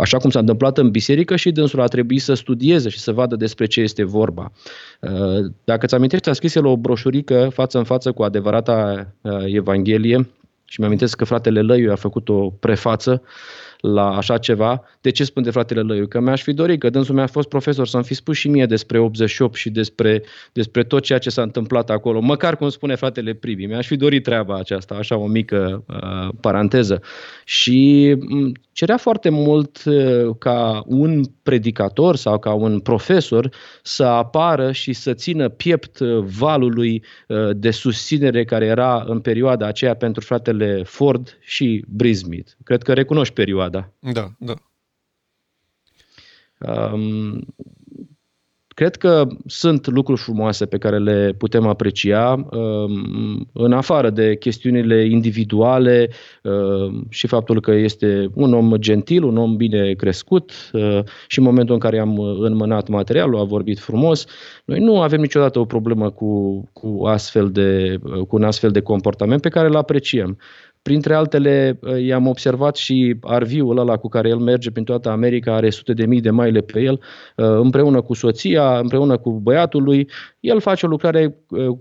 așa cum s-a întâmplat în biserică și dânsul a trebuit să studieze și să vadă despre ce este vorba. Uh, dacă ți amintești, a scris el o broșurică față în față cu adevărata Evanghelie și mi-amintesc că fratele Lăiu a făcut o prefață la așa ceva. De ce spun de fratele Lăiu? Că mi-aș fi dorit, că dânsul mi-a fost profesor, să-mi fi spus și mie despre 88 și despre, despre tot ceea ce s-a întâmplat acolo. Măcar cum spune fratele Privi. Mi-aș fi dorit treaba aceasta, așa o mică uh, paranteză. Și cerea foarte mult uh, ca un predicator sau ca un profesor să apară și să țină piept uh, valului uh, de susținere care era în perioada aceea pentru fratele Ford și Brismith. Cred că recunoști perioada. Da, da. Um, Cred că sunt lucruri frumoase pe care le putem aprecia, um, în afară de chestiunile individuale um, și faptul că este un om gentil, un om bine crescut uh, și în momentul în care am înmânat materialul, a vorbit frumos. Noi nu avem niciodată o problemă cu, cu, astfel de, cu un astfel de comportament pe care îl apreciem. Printre altele, uh, i-am observat și arviul ăla cu care el merge prin toată America, are sute de mii de maile pe el, uh, împreună cu soția, împreună cu băiatul lui. El face o lucrare uh,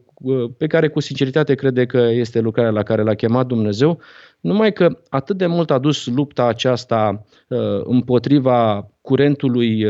pe care cu sinceritate crede că este lucrarea la care l-a chemat Dumnezeu, numai că atât de mult a dus lupta aceasta împotriva curentului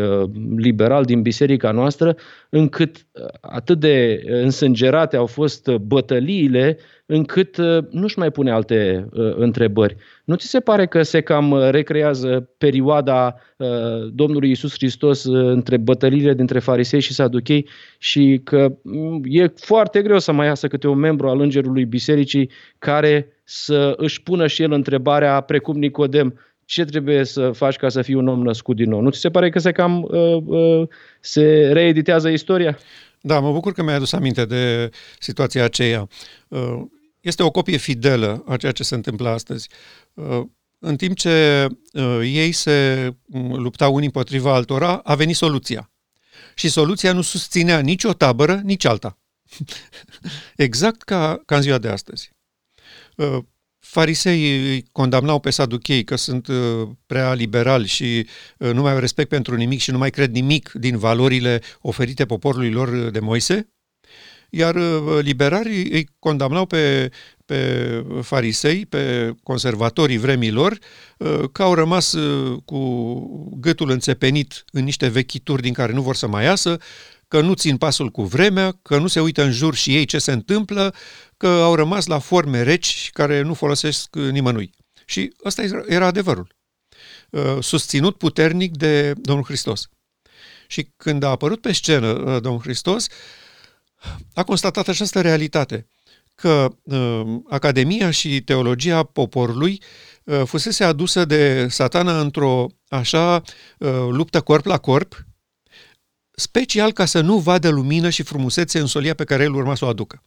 liberal din biserica noastră, încât atât de însângerate au fost bătăliile încât uh, nu-și mai pune alte uh, întrebări. Nu ți se pare că se cam uh, recrează perioada uh, Domnului Isus Hristos uh, între bătăliile dintre farisei și saduchei și că mm, e foarte greu să mai iasă câte un membru al Îngerului Bisericii care să își pună și el întrebarea precum Nicodem, ce trebuie să faci ca să fii un om născut din nou? Nu ți se pare că se cam uh, uh, se reeditează istoria? Da, mă bucur că mi-ai adus aminte de situația aceea. Uh, este o copie fidelă a ceea ce se întâmplă astăzi. Uh, în timp ce uh, ei se mm, luptau unii împotriva altora, a venit soluția. Și soluția nu susținea nici o tabără, nici alta. exact ca, ca în ziua de astăzi. Uh, Fariseii condamnau pe saduchei că sunt prea liberali și nu mai au respect pentru nimic și nu mai cred nimic din valorile oferite poporului lor de Moise iar uh, liberarii îi condamnau pe, pe farisei, pe conservatorii vremilor, uh, că au rămas uh, cu gâtul înțepenit în niște vechituri din care nu vor să mai iasă, că nu țin pasul cu vremea, că nu se uită în jur și ei ce se întâmplă, că au rămas la forme reci care nu folosesc nimănui. Și ăsta era adevărul. Susținut puternic de Domnul Hristos. Și când a apărut pe scenă Domnul Hristos, a constatat această realitate, că uh, Academia și teologia poporului uh, fusese adusă de satana într-o așa uh, luptă corp la corp, special ca să nu vadă lumină și frumusețe în solia pe care el urma să o aducă.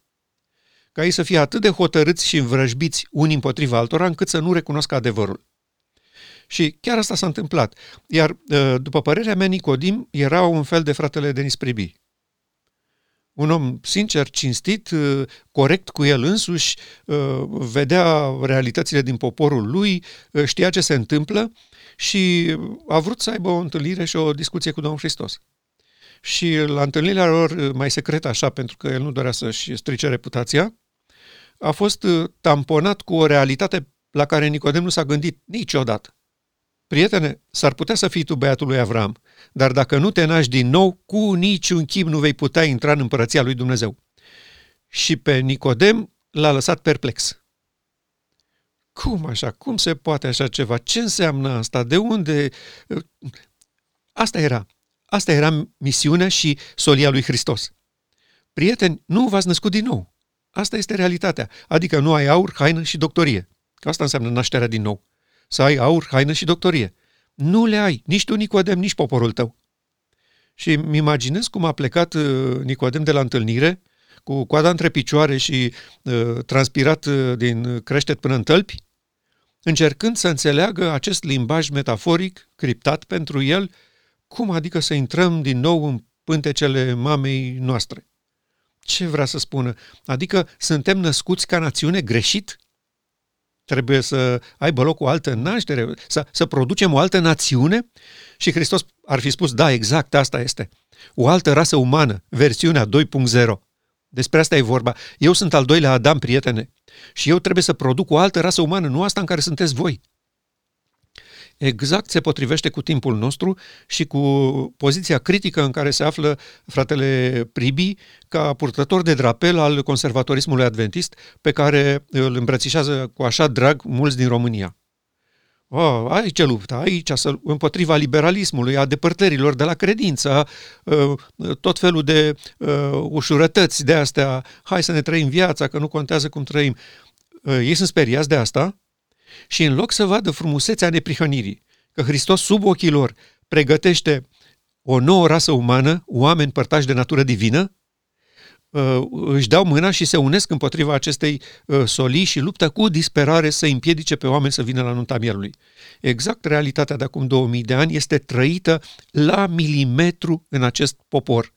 Ca ei să fie atât de hotărâți și învrăjbiți unii împotriva altora, încât să nu recunoască adevărul. Și chiar asta s-a întâmplat. Iar, uh, după părerea mea, Nicodim era un fel de fratele Denis Pribi un om sincer, cinstit, uh, corect cu el însuși, uh, vedea realitățile din poporul lui, uh, știa ce se întâmplă și a vrut să aibă o întâlnire și o discuție cu Domnul Hristos. Și la întâlnirea lor, mai secret așa, pentru că el nu dorea să-și strice reputația, a fost tamponat cu o realitate la care Nicodem nu s-a gândit niciodată. Prietene, s-ar putea să fii tu băiatul lui Avram, dar dacă nu te naști din nou, cu niciun chip nu vei putea intra în împărăția lui Dumnezeu. Și pe Nicodem l-a lăsat perplex. Cum așa? Cum se poate așa ceva? Ce înseamnă asta? De unde? Asta era. Asta era misiunea și solia lui Hristos. Prieteni, nu v-ați născut din nou. Asta este realitatea. Adică nu ai aur, haină și doctorie. Asta înseamnă nașterea din nou să ai aur, haină și doctorie. Nu le ai, nici tu, Nicodem, nici poporul tău. Și îmi imaginez cum a plecat uh, Nicodem de la întâlnire, cu coada între picioare și uh, transpirat uh, din creștet până în tălpi, încercând să înțeleagă acest limbaj metaforic, criptat pentru el, cum adică să intrăm din nou în pântecele mamei noastre. Ce vrea să spună? Adică suntem născuți ca națiune greșit? Trebuie să aibă loc o altă naștere, să, să producem o altă națiune? Și Hristos ar fi spus, da, exact asta este. O altă rasă umană, versiunea 2.0. Despre asta e vorba. Eu sunt al doilea Adam, prietene. Și eu trebuie să produc o altă rasă umană, nu asta în care sunteți voi exact se potrivește cu timpul nostru și cu poziția critică în care se află fratele Pribi ca purtător de drapel al conservatorismului adventist pe care îl îmbrățișează cu așa drag mulți din România. Oh, aici lupta, aici împotriva liberalismului, a depărtărilor de la credință, uh, tot felul de uh, ușurătăți de astea, hai să ne trăim viața, că nu contează cum trăim. Uh, ei sunt speriați de asta și în loc să vadă frumusețea neprihănirii, că Hristos sub ochii lor pregătește o nouă rasă umană, oameni părtași de natură divină, uh, își dau mâna și se unesc împotriva acestei uh, solii și luptă cu disperare să împiedice pe oameni să vină la nunta mielului. Exact realitatea de acum 2000 de ani este trăită la milimetru în acest popor.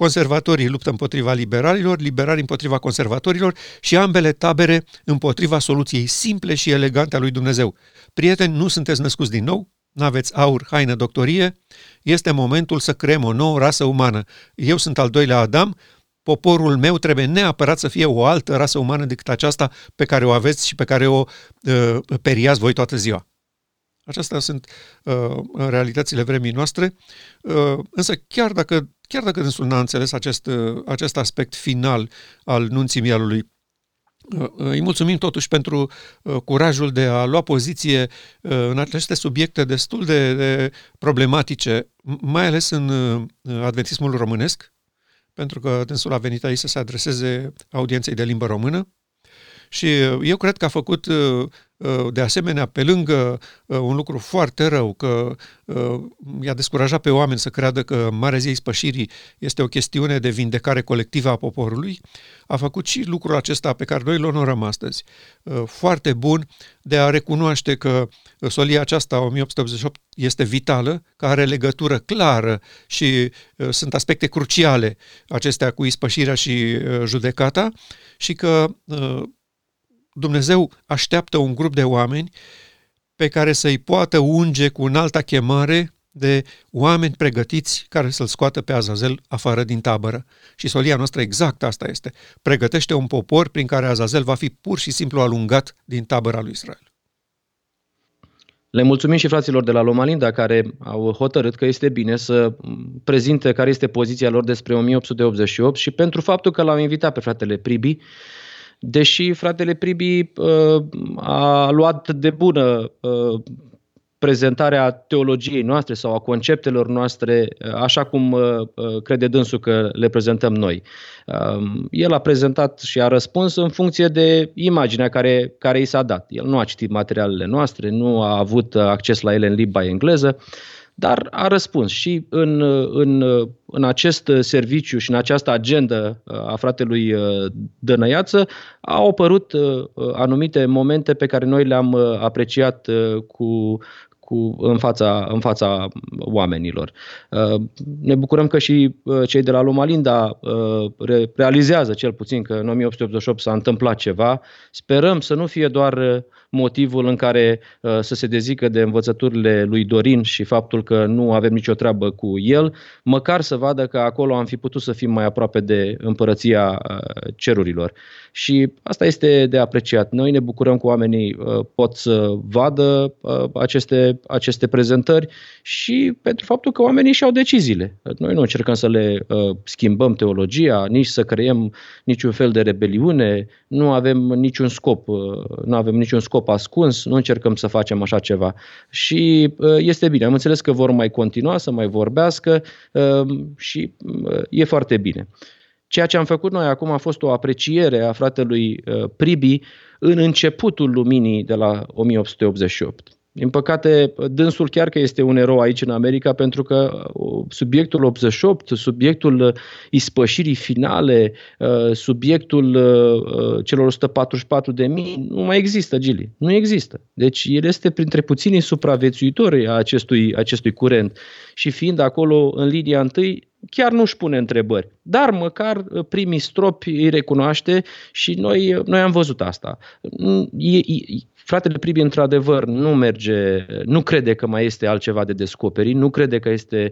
Conservatorii luptă împotriva liberalilor, liberalii împotriva conservatorilor și ambele tabere împotriva soluției simple și elegante a lui Dumnezeu. Prieteni, nu sunteți născuți din nou, nu aveți aur, haină, doctorie, este momentul să creăm o nouă rasă umană. Eu sunt al doilea Adam, poporul meu trebuie neapărat să fie o altă rasă umană decât aceasta pe care o aveți și pe care o uh, periați voi toată ziua. Acestea sunt uh, realitățile vremii noastre, uh, însă chiar dacă, chiar dacă dânsul n-a înțeles acest, uh, acest aspect final al nunții mielului, uh, îi mulțumim totuși pentru uh, curajul de a lua poziție uh, în aceste subiecte destul de, de problematice, mai ales în uh, adventismul românesc, pentru că dânsul a venit aici să se adreseze audienței de limbă română. Și uh, eu cred că a făcut uh, uh, de asemenea, pe lângă un lucru foarte rău, că i-a descurajat pe oameni să creadă că Marea Zi Spășirii este o chestiune de vindecare colectivă a poporului, a făcut și lucrul acesta pe care noi îl onorăm astăzi. Foarte bun de a recunoaște că solia aceasta, 1888, este vitală, că are legătură clară și sunt aspecte cruciale acestea cu ispășirea și judecata și că Dumnezeu așteaptă un grup de oameni pe care să-i poată unge cu un alta chemare de oameni pregătiți care să-l scoată pe Azazel afară din tabără. Și solia noastră exact asta este. Pregătește un popor prin care Azazel va fi pur și simplu alungat din tabăra lui Israel. Le mulțumim și fraților de la Lomalinda care au hotărât că este bine să prezinte care este poziția lor despre 1888 și pentru faptul că l-au invitat pe fratele Pribi deși fratele Pribi uh, a luat de bună uh, prezentarea teologiei noastre sau a conceptelor noastre uh, așa cum uh, uh, crede dânsul că le prezentăm noi. Um, el a prezentat și a răspuns în funcție de imaginea care, care i s-a dat. El nu a citit materialele noastre, nu a avut acces la ele în limba engleză, dar a răspuns și în, în, în acest serviciu și în această agendă a fratelui Dănăiață au apărut anumite momente pe care noi le-am apreciat cu, cu, în, fața, în fața oamenilor. Ne bucurăm că și cei de la Loma Linda realizează cel puțin că în 1888 s-a întâmplat ceva. Sperăm să nu fie doar motivul în care uh, să se dezică de învățăturile lui Dorin și faptul că nu avem nicio treabă cu el, măcar să vadă că acolo am fi putut să fim mai aproape de împărăția uh, cerurilor. Și asta este de apreciat. Noi ne bucurăm că oamenii uh, pot să vadă aceste, aceste prezentări și pentru faptul că oamenii și-au deciziile. Noi nu încercăm să le schimbăm teologia, nici să creăm niciun fel de rebeliune, nu avem niciun scop, nu avem niciun scop scop ascuns, nu încercăm să facem așa ceva. Și uh, este bine, am înțeles că vor mai continua să mai vorbească uh, și uh, e foarte bine. Ceea ce am făcut noi acum a fost o apreciere a fratelui Pribi în începutul luminii de la 1888. Din păcate, dânsul chiar că este un erou aici în America pentru că uh, subiectul 88, subiectul uh, ispășirii finale, uh, subiectul celor 144 de mii nu mai există, Gili. Nu există. Deci el este printre puținii supraviețuitori a acestui, acestui curent și fiind acolo în linia întâi, chiar nu-și pune întrebări. Dar măcar primii stropi îi recunoaște și noi, noi am văzut asta. E, e, Fratele Pribi, într-adevăr, nu merge, nu crede că mai este altceva de descoperit, nu crede că este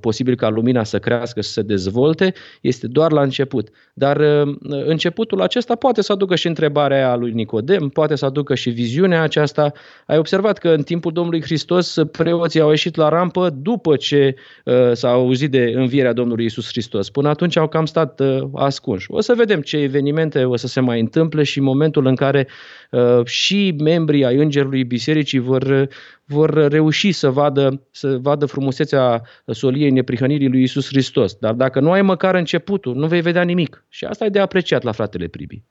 posibil ca lumina să crească, să se dezvolte, este doar la început. Dar uh, începutul acesta poate să aducă și întrebarea aia lui Nicodem, poate să aducă și viziunea aceasta. Ai observat că în timpul Domnului Hristos preoții au ieșit la rampă după ce uh, s-a auzit de învierea Domnului Isus Hristos. Până atunci au cam stat uh, ascunși. O să vedem ce evenimente o să se mai întâmple și momentul în care uh, și membrii ai Îngerului Bisericii vor, vor reuși să vadă, să vadă frumusețea soliei neprihănirii lui Isus Hristos. Dar dacă nu ai măcar începutul, nu vei vedea nimic. Și asta e de apreciat la fratele Pribi.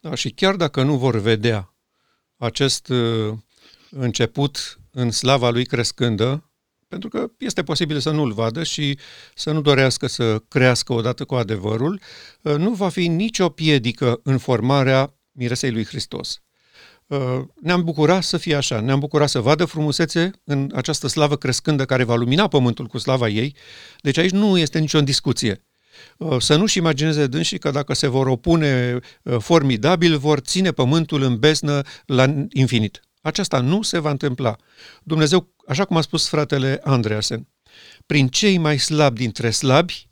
Da, și chiar dacă nu vor vedea acest uh, început în slava lui crescândă, pentru că este posibil să nu-l vadă și să nu dorească să crească odată cu adevărul, uh, nu va fi nicio piedică în formarea miresei lui Hristos. Uh, ne-am bucurat să fie așa, ne-am bucurat să vadă frumusețe în această slavă crescândă care va lumina pământul cu slava ei, deci aici nu este nicio discuție. Uh, să nu-și imagineze dânsii că dacă se vor opune uh, formidabil, vor ține pământul în besnă la infinit. Aceasta nu se va întâmpla. Dumnezeu, așa cum a spus fratele Andreasen, prin cei mai slabi dintre slabi,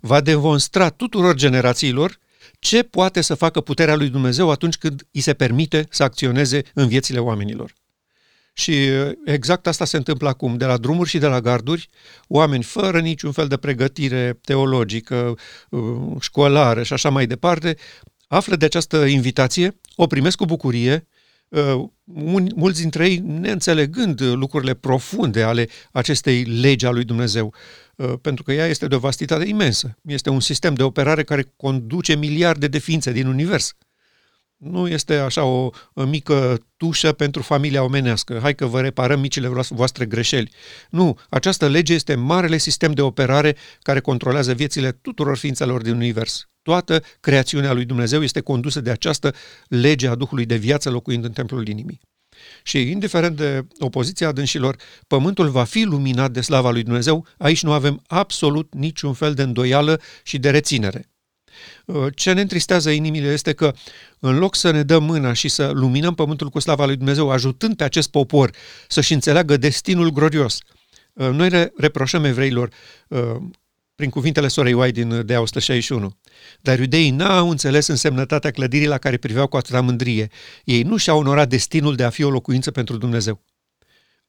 va demonstra tuturor generațiilor ce poate să facă puterea lui Dumnezeu atunci când îi se permite să acționeze în viețile oamenilor. Și exact asta se întâmplă acum, de la drumuri și de la garduri, oameni fără niciun fel de pregătire teologică, școlară și așa mai departe, află de această invitație, o primesc cu bucurie, mulți dintre ei neînțelegând lucrurile profunde ale acestei legi a lui Dumnezeu, pentru că ea este de o vastitate imensă. Este un sistem de operare care conduce miliarde de ființe din univers. Nu este așa o, o mică tușă pentru familia omenească. Hai că vă reparăm micile voastre greșeli. Nu, această lege este marele sistem de operare care controlează viețile tuturor ființelor din univers. Toată creațiunea lui Dumnezeu este condusă de această lege a Duhului de viață locuind în templul inimii. Și indiferent de opoziția dânșilor, pământul va fi luminat de slava lui Dumnezeu, aici nu avem absolut niciun fel de îndoială și de reținere. Uh, ce ne întristează inimile este că în loc să ne dăm mâna și să luminăm pământul cu slava lui Dumnezeu, ajutând pe acest popor să-și înțeleagă destinul glorios, uh, noi le reproșăm evreilor uh, prin cuvintele sorei White din Dea 161. Dar iudeii n-au înțeles însemnătatea clădirii la care priveau cu atâta mândrie. Ei nu și-au onorat destinul de a fi o locuință pentru Dumnezeu.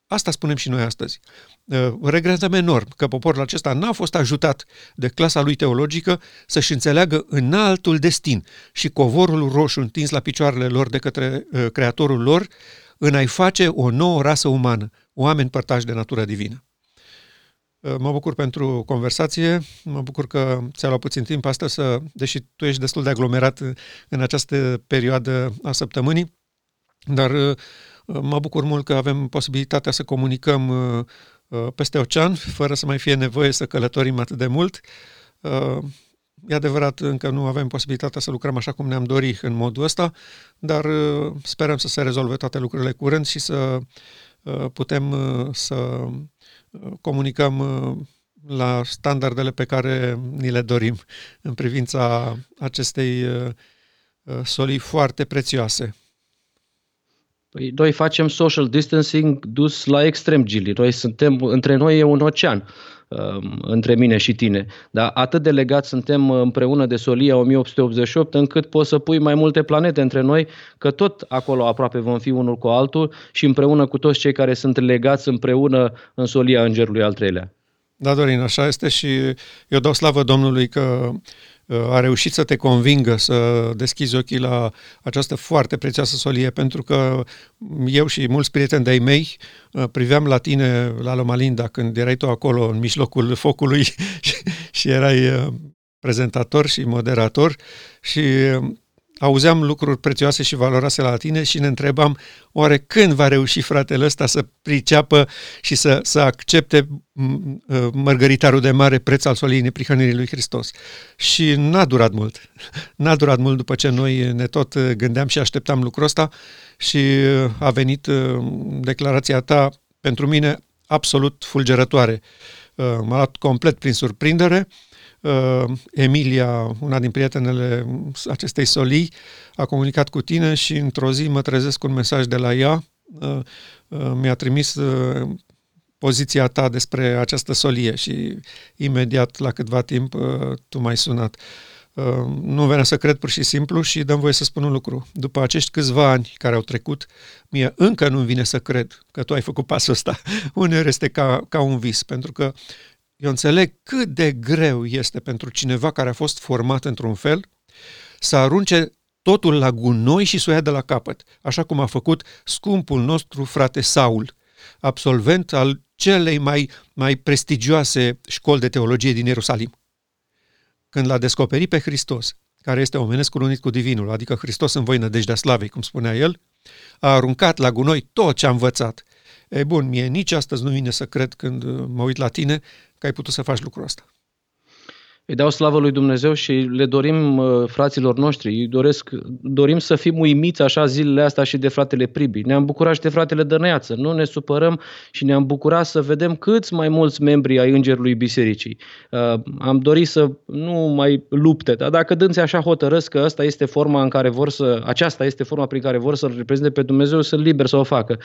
Asta spunem și noi astăzi. Uh, regretăm enorm că poporul acesta n-a fost ajutat de clasa lui teologică să-și înțeleagă înaltul destin și covorul roșu întins la picioarele lor de către uh, creatorul lor în a-i face o nouă rasă umană, oameni părtași de natură divină. Uh, mă bucur pentru conversație, mă bucur că ți-a luat puțin timp astăzi, să, deși tu ești destul de aglomerat în această perioadă a săptămânii, dar Mă bucur mult că avem posibilitatea să comunicăm uh, uh, peste ocean, fără să mai fie nevoie să călătorim atât de mult. Uh, e adevărat, încă nu avem posibilitatea să lucrăm așa cum ne-am dorit în modul ăsta, dar sperăm să se rezolve toate lucrurile curând și să putem să comunicăm la standardele pe care ni le dorim în privința acestei solii foarte prețioase. Păi noi facem social distancing dus la extrem, Gili. Noi suntem, între noi e un ocean um, între mine și tine. Dar atât de legați suntem împreună de Solia 1888 încât poți să pui mai multe planete între noi, că tot acolo aproape vom fi unul cu altul și împreună cu toți cei care sunt legați împreună în Solia Îngerului al treilea. Da, Dorin, așa este și eu dau slavă Domnului că a reușit să te convingă să deschizi ochii la această foarte prețioasă solie, pentru că eu și mulți prieteni de-ai mei uh, priveam la tine, la Lomalinda, când erai tu acolo în mijlocul focului și, și erai uh, prezentator și moderator și uh, auzeam lucruri prețioase și valoroase la tine și ne întrebam oare când va reuși fratele ăsta să priceapă și să, să accepte ă, mărgăritarul de mare preț al soliei neprihănirii lui Hristos. Și n-a durat mult. N-a durat mult după ce noi ne tot gândeam și așteptam lucrul ăsta și a venit ă, declarația ta pentru mine absolut fulgerătoare. Ă, m-a luat complet prin surprindere uh, Emilia, una din prietenele acestei solii, a comunicat cu tine și într-o zi mă trezesc cu un mesaj de la ea. Uh, uh, mi-a trimis uh, poziția ta despre această solie și imediat, la câtva timp, uh, tu m-ai sunat. Uh, nu venea să cred pur și simplu și dăm voie să spun un lucru. După acești câțiva ani care au trecut, mie încă nu vine să cred că tu ai făcut pasul ăsta. Uneori este ca, ca un vis, pentru că eu înțeleg cât de greu este pentru cineva care a fost format într-un fel să arunce totul la gunoi și să o ia de la capăt, așa cum a făcut scumpul nostru frate Saul, absolvent al celei mai, mai prestigioase școli de teologie din Ierusalim. Când l-a descoperit pe Hristos, care este omenesc unit cu Divinul, adică Hristos în voi nădejdea slavei, cum spunea el, a aruncat la gunoi tot ce a învățat. E bun, mie nici astăzi nu vine să cred când mă uit la tine că ai putut să faci lucrul ăsta. Îi dau slavă lui Dumnezeu și le dorim uh, fraților noștri, îi doresc, dorim să fim uimiți așa zilele astea și de fratele Pribi. Ne-am bucurat și de fratele Dănăiață, nu ne supărăm și ne-am bucurat să vedem câți mai mulți membri ai Îngerului Bisericii. Uh, am dorit să nu mai lupte, dar dacă dânse așa hotărăsc că asta este forma în care vor să, aceasta este forma prin care vor să-L reprezinte pe Dumnezeu, sunt liber să o facă.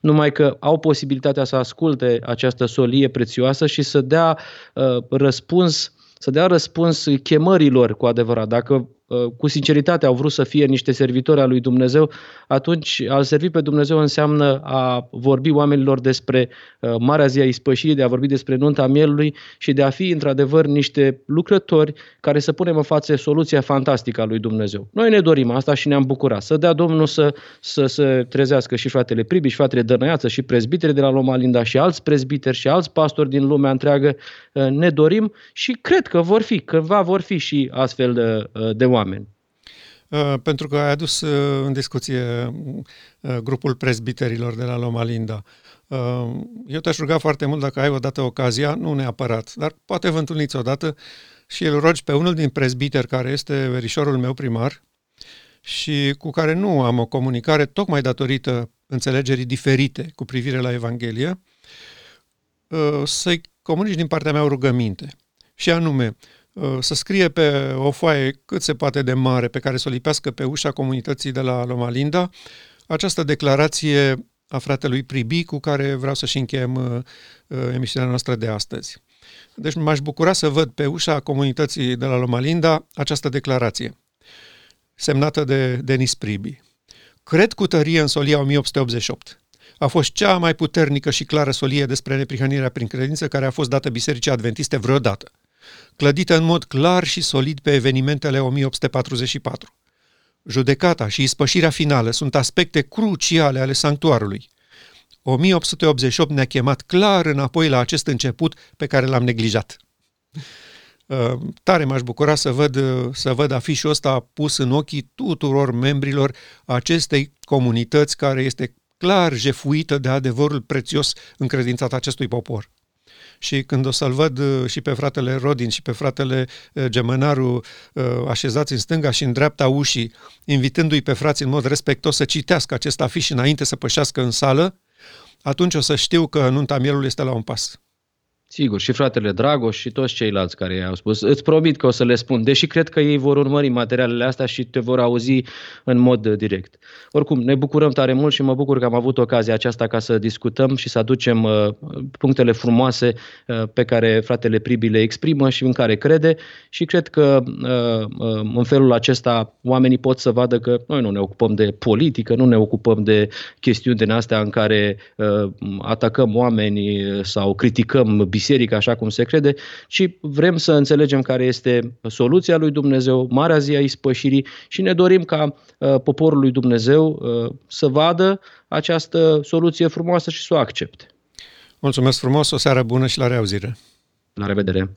Numai că au posibilitatea să asculte această solie prețioasă și să dea uh, răspuns să dea răspuns chemărilor cu adevărat. Dacă Uh, cu sinceritate au vrut să fie niște servitori al lui Dumnezeu, atunci a servi pe Dumnezeu înseamnă a vorbi oamenilor despre uh, Marea Zi a Ispășirii, de a vorbi despre nunta mielului și de a fi într-adevăr niște lucrători care să punem în față soluția fantastică a lui Dumnezeu. Noi ne dorim asta și ne-am bucurat. Să dea Domnul să, să să trezească și fratele Pribiș, și fratele Dănăiață, și prezbiteri de la Loma Linda, și alți prezbiteri, și alți pastori din lumea întreagă. Uh, ne dorim și cred că vor fi, cândva vor fi și astfel de, de oameni oameni. Uh, pentru că ai adus uh, în discuție uh, grupul prezbiterilor de la Loma Linda. Eu te-aș ruga foarte mult dacă ai odată ocazia, nu neapărat, dar poate vă întâlniți odată și îl rogi pe unul din prezbiteri care este verișorul meu primar și cu care nu am o comunicare tocmai datorită înțelegerii diferite cu privire la Evanghelie, să-i comunici din partea mea o rugăminte. Și anume, Uh, să scrie pe o foaie cât se poate de mare pe care să o lipească pe ușa comunității de la Loma Linda această declarație a fratelui Pribi cu care vreau să-și încheiem uh, uh, emisiunea noastră de astăzi. Deci m-aș bucura să văd pe ușa comunității de la Loma Linda această declarație semnată de Denis Pribi. Cred cu tărie în solia 1888. A fost cea mai puternică și clară solie despre neprihănirea prin credință care a fost dată Bisericii Adventiste vreodată clădită în mod clar și solid pe evenimentele 1844. Judecata și ispășirea finală sunt aspecte cruciale ale sanctuarului. 1888 ne-a chemat clar înapoi la acest început pe care l-am neglijat. Uh, tare m-aș bucura să văd, să văd afișul ăsta pus în ochii tuturor membrilor acestei comunități care este clar jefuită de adevărul prețios încredințat acestui popor și când o să-l văd uh, și pe fratele Rodin și pe fratele uh, Gemănaru uh, așezați în stânga și în dreapta ușii, invitându-i pe frații în mod respectos să citească acest afiș înainte să pășească în sală, atunci o să știu că nunta mielului este la un pas. Sigur, și fratele Dragoș și toți ceilalți care i-au spus. Îți promit că o să le spun, deși cred că ei vor urmări materialele astea și te vor auzi în mod direct. Oricum, ne bucurăm tare mult și mă bucur că am avut ocazia aceasta ca să discutăm și să aducem uh, punctele frumoase uh, pe care fratele Pribi le exprimă și în care crede și cred că uh, uh, în felul acesta oamenii pot să vadă că noi nu ne ocupăm de politică, nu ne ocupăm de chestiuni din astea în care uh, atacăm oameni sau criticăm biserica biserică așa cum se crede, ci vrem să înțelegem care este soluția lui Dumnezeu, marea zi a ispășirii și ne dorim ca uh, poporul lui Dumnezeu uh, să vadă această soluție frumoasă și să o accepte. Mulțumesc frumos, o seară bună și la reauzire! La revedere!